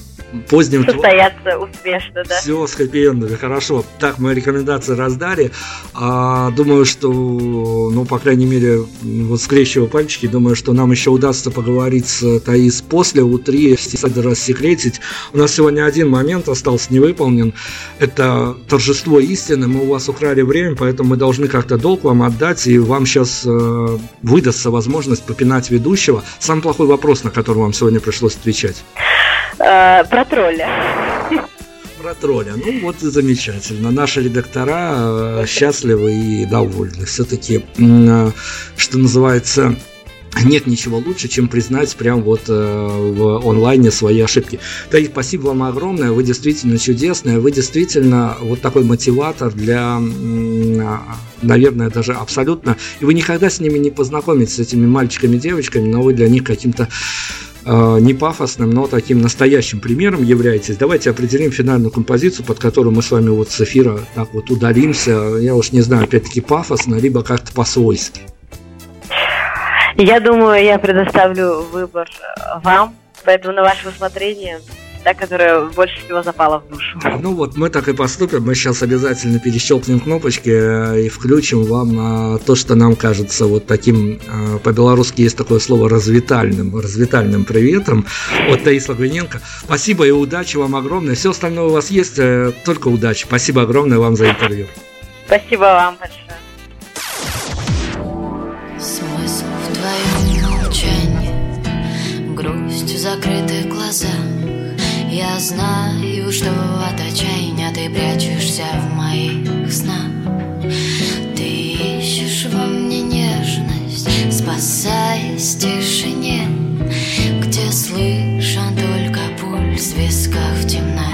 B: поздним...
C: Состояться успешно, да.
B: Все с хэппи хорошо. Так, мы рекомендации раздали. А, думаю, что, ну, по крайней мере, вот скрещиваю пальчики, думаю, что нам еще удастся поговорить с Таис после утри, рассекретить. У нас сегодня один момент остался невыполнен. Это торжество истины. Мы у вас украли время, поэтому мы должны как-то долг вам отдать, и вам сейчас э, выдастся возможность попинать ведущего. Самый плохой вопрос, на который вам сегодня пришлось отвечать.
C: Э, про тролля.
B: Про тролля. Ну вот и замечательно. Наши редактора э, счастливы и довольны. Все-таки, э, что называется, нет ничего лучше, чем признать прям вот э, в онлайне свои ошибки. Таис, спасибо вам огромное, вы действительно чудесная, вы действительно вот такой мотиватор для, наверное, даже абсолютно, и вы никогда с ними не познакомитесь, с этими мальчиками и девочками, но вы для них каким-то не пафосным, но таким настоящим примером являетесь. Давайте определим финальную композицию, под которую мы с вами вот с эфира так вот ударимся. Я уж не знаю, опять-таки пафосно, либо как-то по-свойски.
C: Я думаю, я предоставлю выбор вам, поэтому на ваше усмотрение та, которая больше всего запала в душу.
B: Ну вот, мы так и поступим. Мы сейчас обязательно перещелкнем кнопочки э, и включим вам то, что нам кажется вот таким, э, по-белорусски есть такое слово, развитальным, развитальным приветом от Таис Лагвиненко. Спасибо и удачи вам огромное. Все остальное у вас есть, только удачи. Спасибо огромное вам за интервью.
C: Спасибо вам большое.
A: Смысл в твоем молчании, грусть в закрытых глазах. Я знаю, что от отчаяния ты прячешься в моих снах. Ты ищешь во мне нежность, спасаясь тишине Где слышен только пульс в висках в темноте